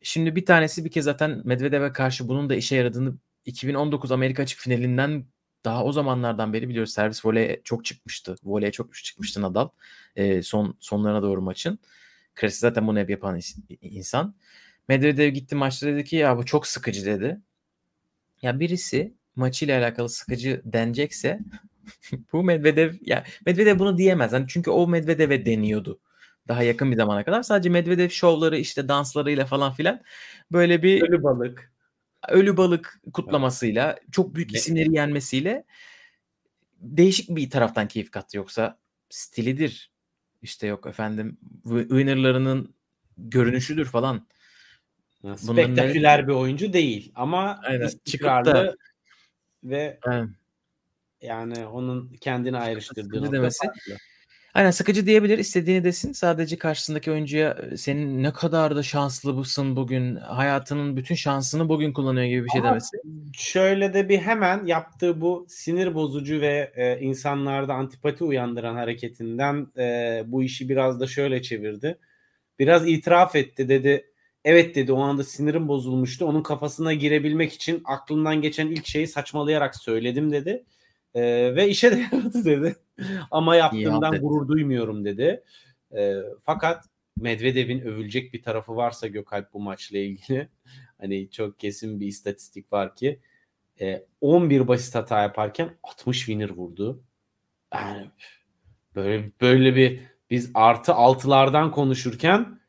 şimdi bir tanesi bir kez zaten Medvedev'e karşı bunun da işe yaradığını 2019 Amerika açık finalinden daha o zamanlardan beri biliyoruz servis voley çok çıkmıştı. Voley çok çıkmıştı Nadal. Ee, son sonlarına doğru maçın. Cressy zaten bunu hep yapan insan. Medvedev gitti maçta dedi ki ya bu çok sıkıcı dedi. Ya birisi maçıyla alakalı sıkıcı denecekse *laughs* bu Medvedev ya Medvedev bunu diyemez. Hani çünkü o Medvedev'e deniyordu. Daha yakın bir zamana kadar. Sadece Medvedev şovları işte danslarıyla falan filan böyle bir Ölü balık. ölü balık kutlamasıyla çok büyük isimleri yenmesiyle değişik bir taraftan keyif kattı. Yoksa stilidir işte yok efendim wi- winnerlarının görünüşüdür falan. Bunların Spektaküler bir oyuncu değil ama Aynen. istikrarlı da- ve Yani yani onun kendini ayrıştırdığı nokta demesi. farklı. Aynen sıkıcı diyebilir. istediğini desin. Sadece karşısındaki oyuncuya "E, senin ne kadar da şanslı mısın bugün. Hayatının bütün şansını bugün kullanıyor gibi bir şey Ama demesi. Şöyle de bir hemen yaptığı bu sinir bozucu ve e, insanlarda antipati uyandıran hareketinden e, bu işi biraz da şöyle çevirdi. Biraz itiraf etti dedi. Evet dedi o anda sinirim bozulmuştu. Onun kafasına girebilmek için aklımdan geçen ilk şeyi saçmalayarak söyledim dedi. E, ve işe de *laughs* yaradı dedi. Ama yaptığımdan gurur duymuyorum dedi. E, fakat Medvedev'in övülecek bir tarafı varsa Gökalp bu maçla ilgili *laughs* hani çok kesin bir istatistik var ki e, 11 basit hata yaparken 60 winner vurdu. Yani böyle böyle bir biz artı altılardan konuşurken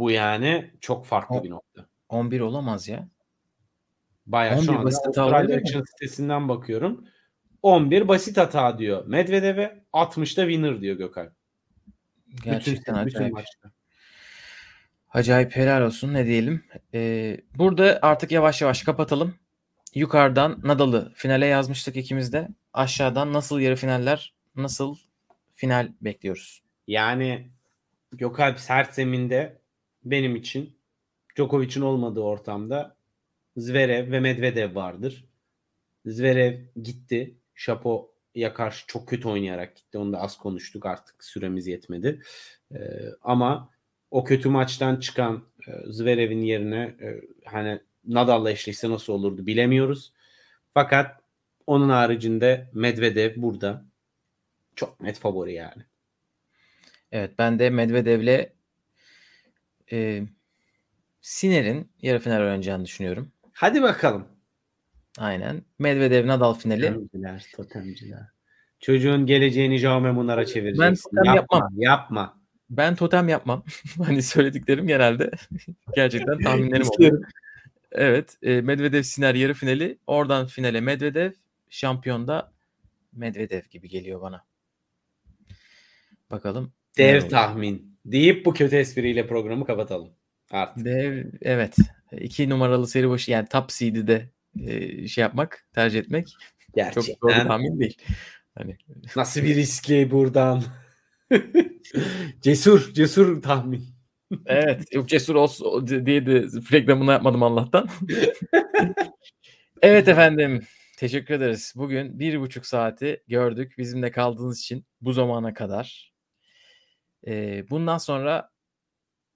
bu yani çok farklı O- bir nokta. 11 olamaz ya. Bayağı 11 şu hata Avustralya? Action sitesinden bakıyorum. 11 basit hata diyor. Medvedev'e 60'da winner diyor Gökhan. Gerçekten bütün, bütün acayip. maçta. Acayip helal olsun ne diyelim. Ee, burada artık yavaş yavaş kapatalım. Yukarıdan Nadal'ı finale yazmıştık ikimiz de. Aşağıdan nasıl yarı finaller, nasıl final bekliyoruz. Yani Gökalp sert zeminde benim için Djokovic'in olmadığı ortamda Zverev ve Medvedev vardır. Zverev gitti. Şapo'ya karşı çok kötü oynayarak gitti. Onu da az konuştuk artık süremiz yetmedi. Ee, ama o kötü maçtan çıkan e, Zverev'in yerine e, hani Nadal'la eşleşse nasıl olurdu bilemiyoruz. Fakat onun haricinde Medvedev burada çok net favori yani. Evet ben de Medvedev'le e, Siner'in yarı final oynayacağını düşünüyorum. Hadi bakalım. Aynen. Medvedev Nadal finali. Totemciler, totemciler. Çocuğun geleceğini Jaume Munar'a çevireceksin. Ben totem yapma, yapmam. Yapma. Ben totem yapmam. *laughs* hani söylediklerim genelde *laughs* gerçekten tahminlerim oluyor. İstiyorum. Evet. E, Medvedev Siner yarı finali. Oradan finale Medvedev. Şampiyonda Medvedev gibi geliyor bana. Bakalım. Dev tahmin. Deyip bu kötü espriyle programı kapatalım. Artık. Dev evet. İki numaralı seri başı yani top seed'i de e, şey yapmak, tercih etmek çok Gerçekten. doğru bir tahmin değil. Hani Nasıl bir *laughs* riskli buradan. *laughs* cesur, cesur tahmin. evet, yok cesur olsun diye de reklamını yapmadım Allah'tan. *laughs* evet efendim. Teşekkür ederiz. Bugün bir buçuk saati gördük. Bizimle kaldığınız için bu zamana kadar. Ee, bundan sonra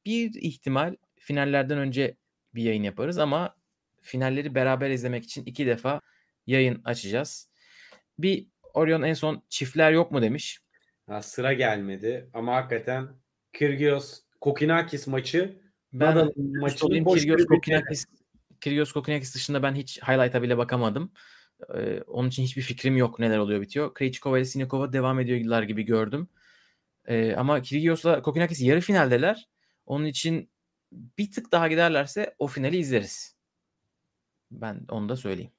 bir ihtimal finallerden önce bir yayın yaparız ama finalleri beraber izlemek için iki defa yayın açacağız. Bir Orion en son çiftler yok mu demiş. Ha, sıra gelmedi ama hakikaten Kyrgios Kokinakis maçı Ben maçını Kyrgios Kokinakis, Kyrgios Kokinakis dışında ben hiç highlight'a bile bakamadım. Ee, onun için hiçbir fikrim yok neler oluyor bitiyor. Krejcikova ile Sinikova devam ediyorlar gibi gördüm. Ee, ama Kyrgios'la Kokinakis yarı finaldeler. Onun için bir tık daha giderlerse o finali izleriz. Ben onu da söyleyeyim.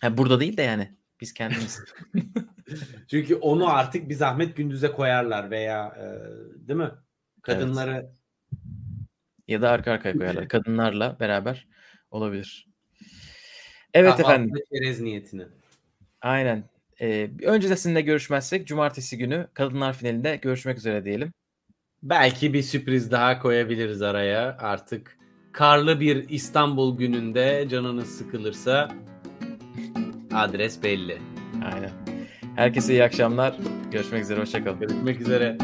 Ha, burada değil de yani biz kendimiz. *laughs* *laughs* Çünkü onu artık bir zahmet gündüze koyarlar veya e, değil mi? Kadınları ya da arka arkaya koyarlar. *laughs* Kadınlarla beraber olabilir. Evet kahvaltıda efendim. çerez niyetine. Aynen. Ee, öncesinde görüşmezsek cumartesi günü kadınlar finalinde görüşmek üzere diyelim. Belki bir sürpriz daha koyabiliriz araya. Artık karlı bir İstanbul gününde canınız sıkılırsa *laughs* adres belli. Aynen. Herkese iyi akşamlar. Görüşmek üzere. Hoşçakalın. Görüşmek üzere.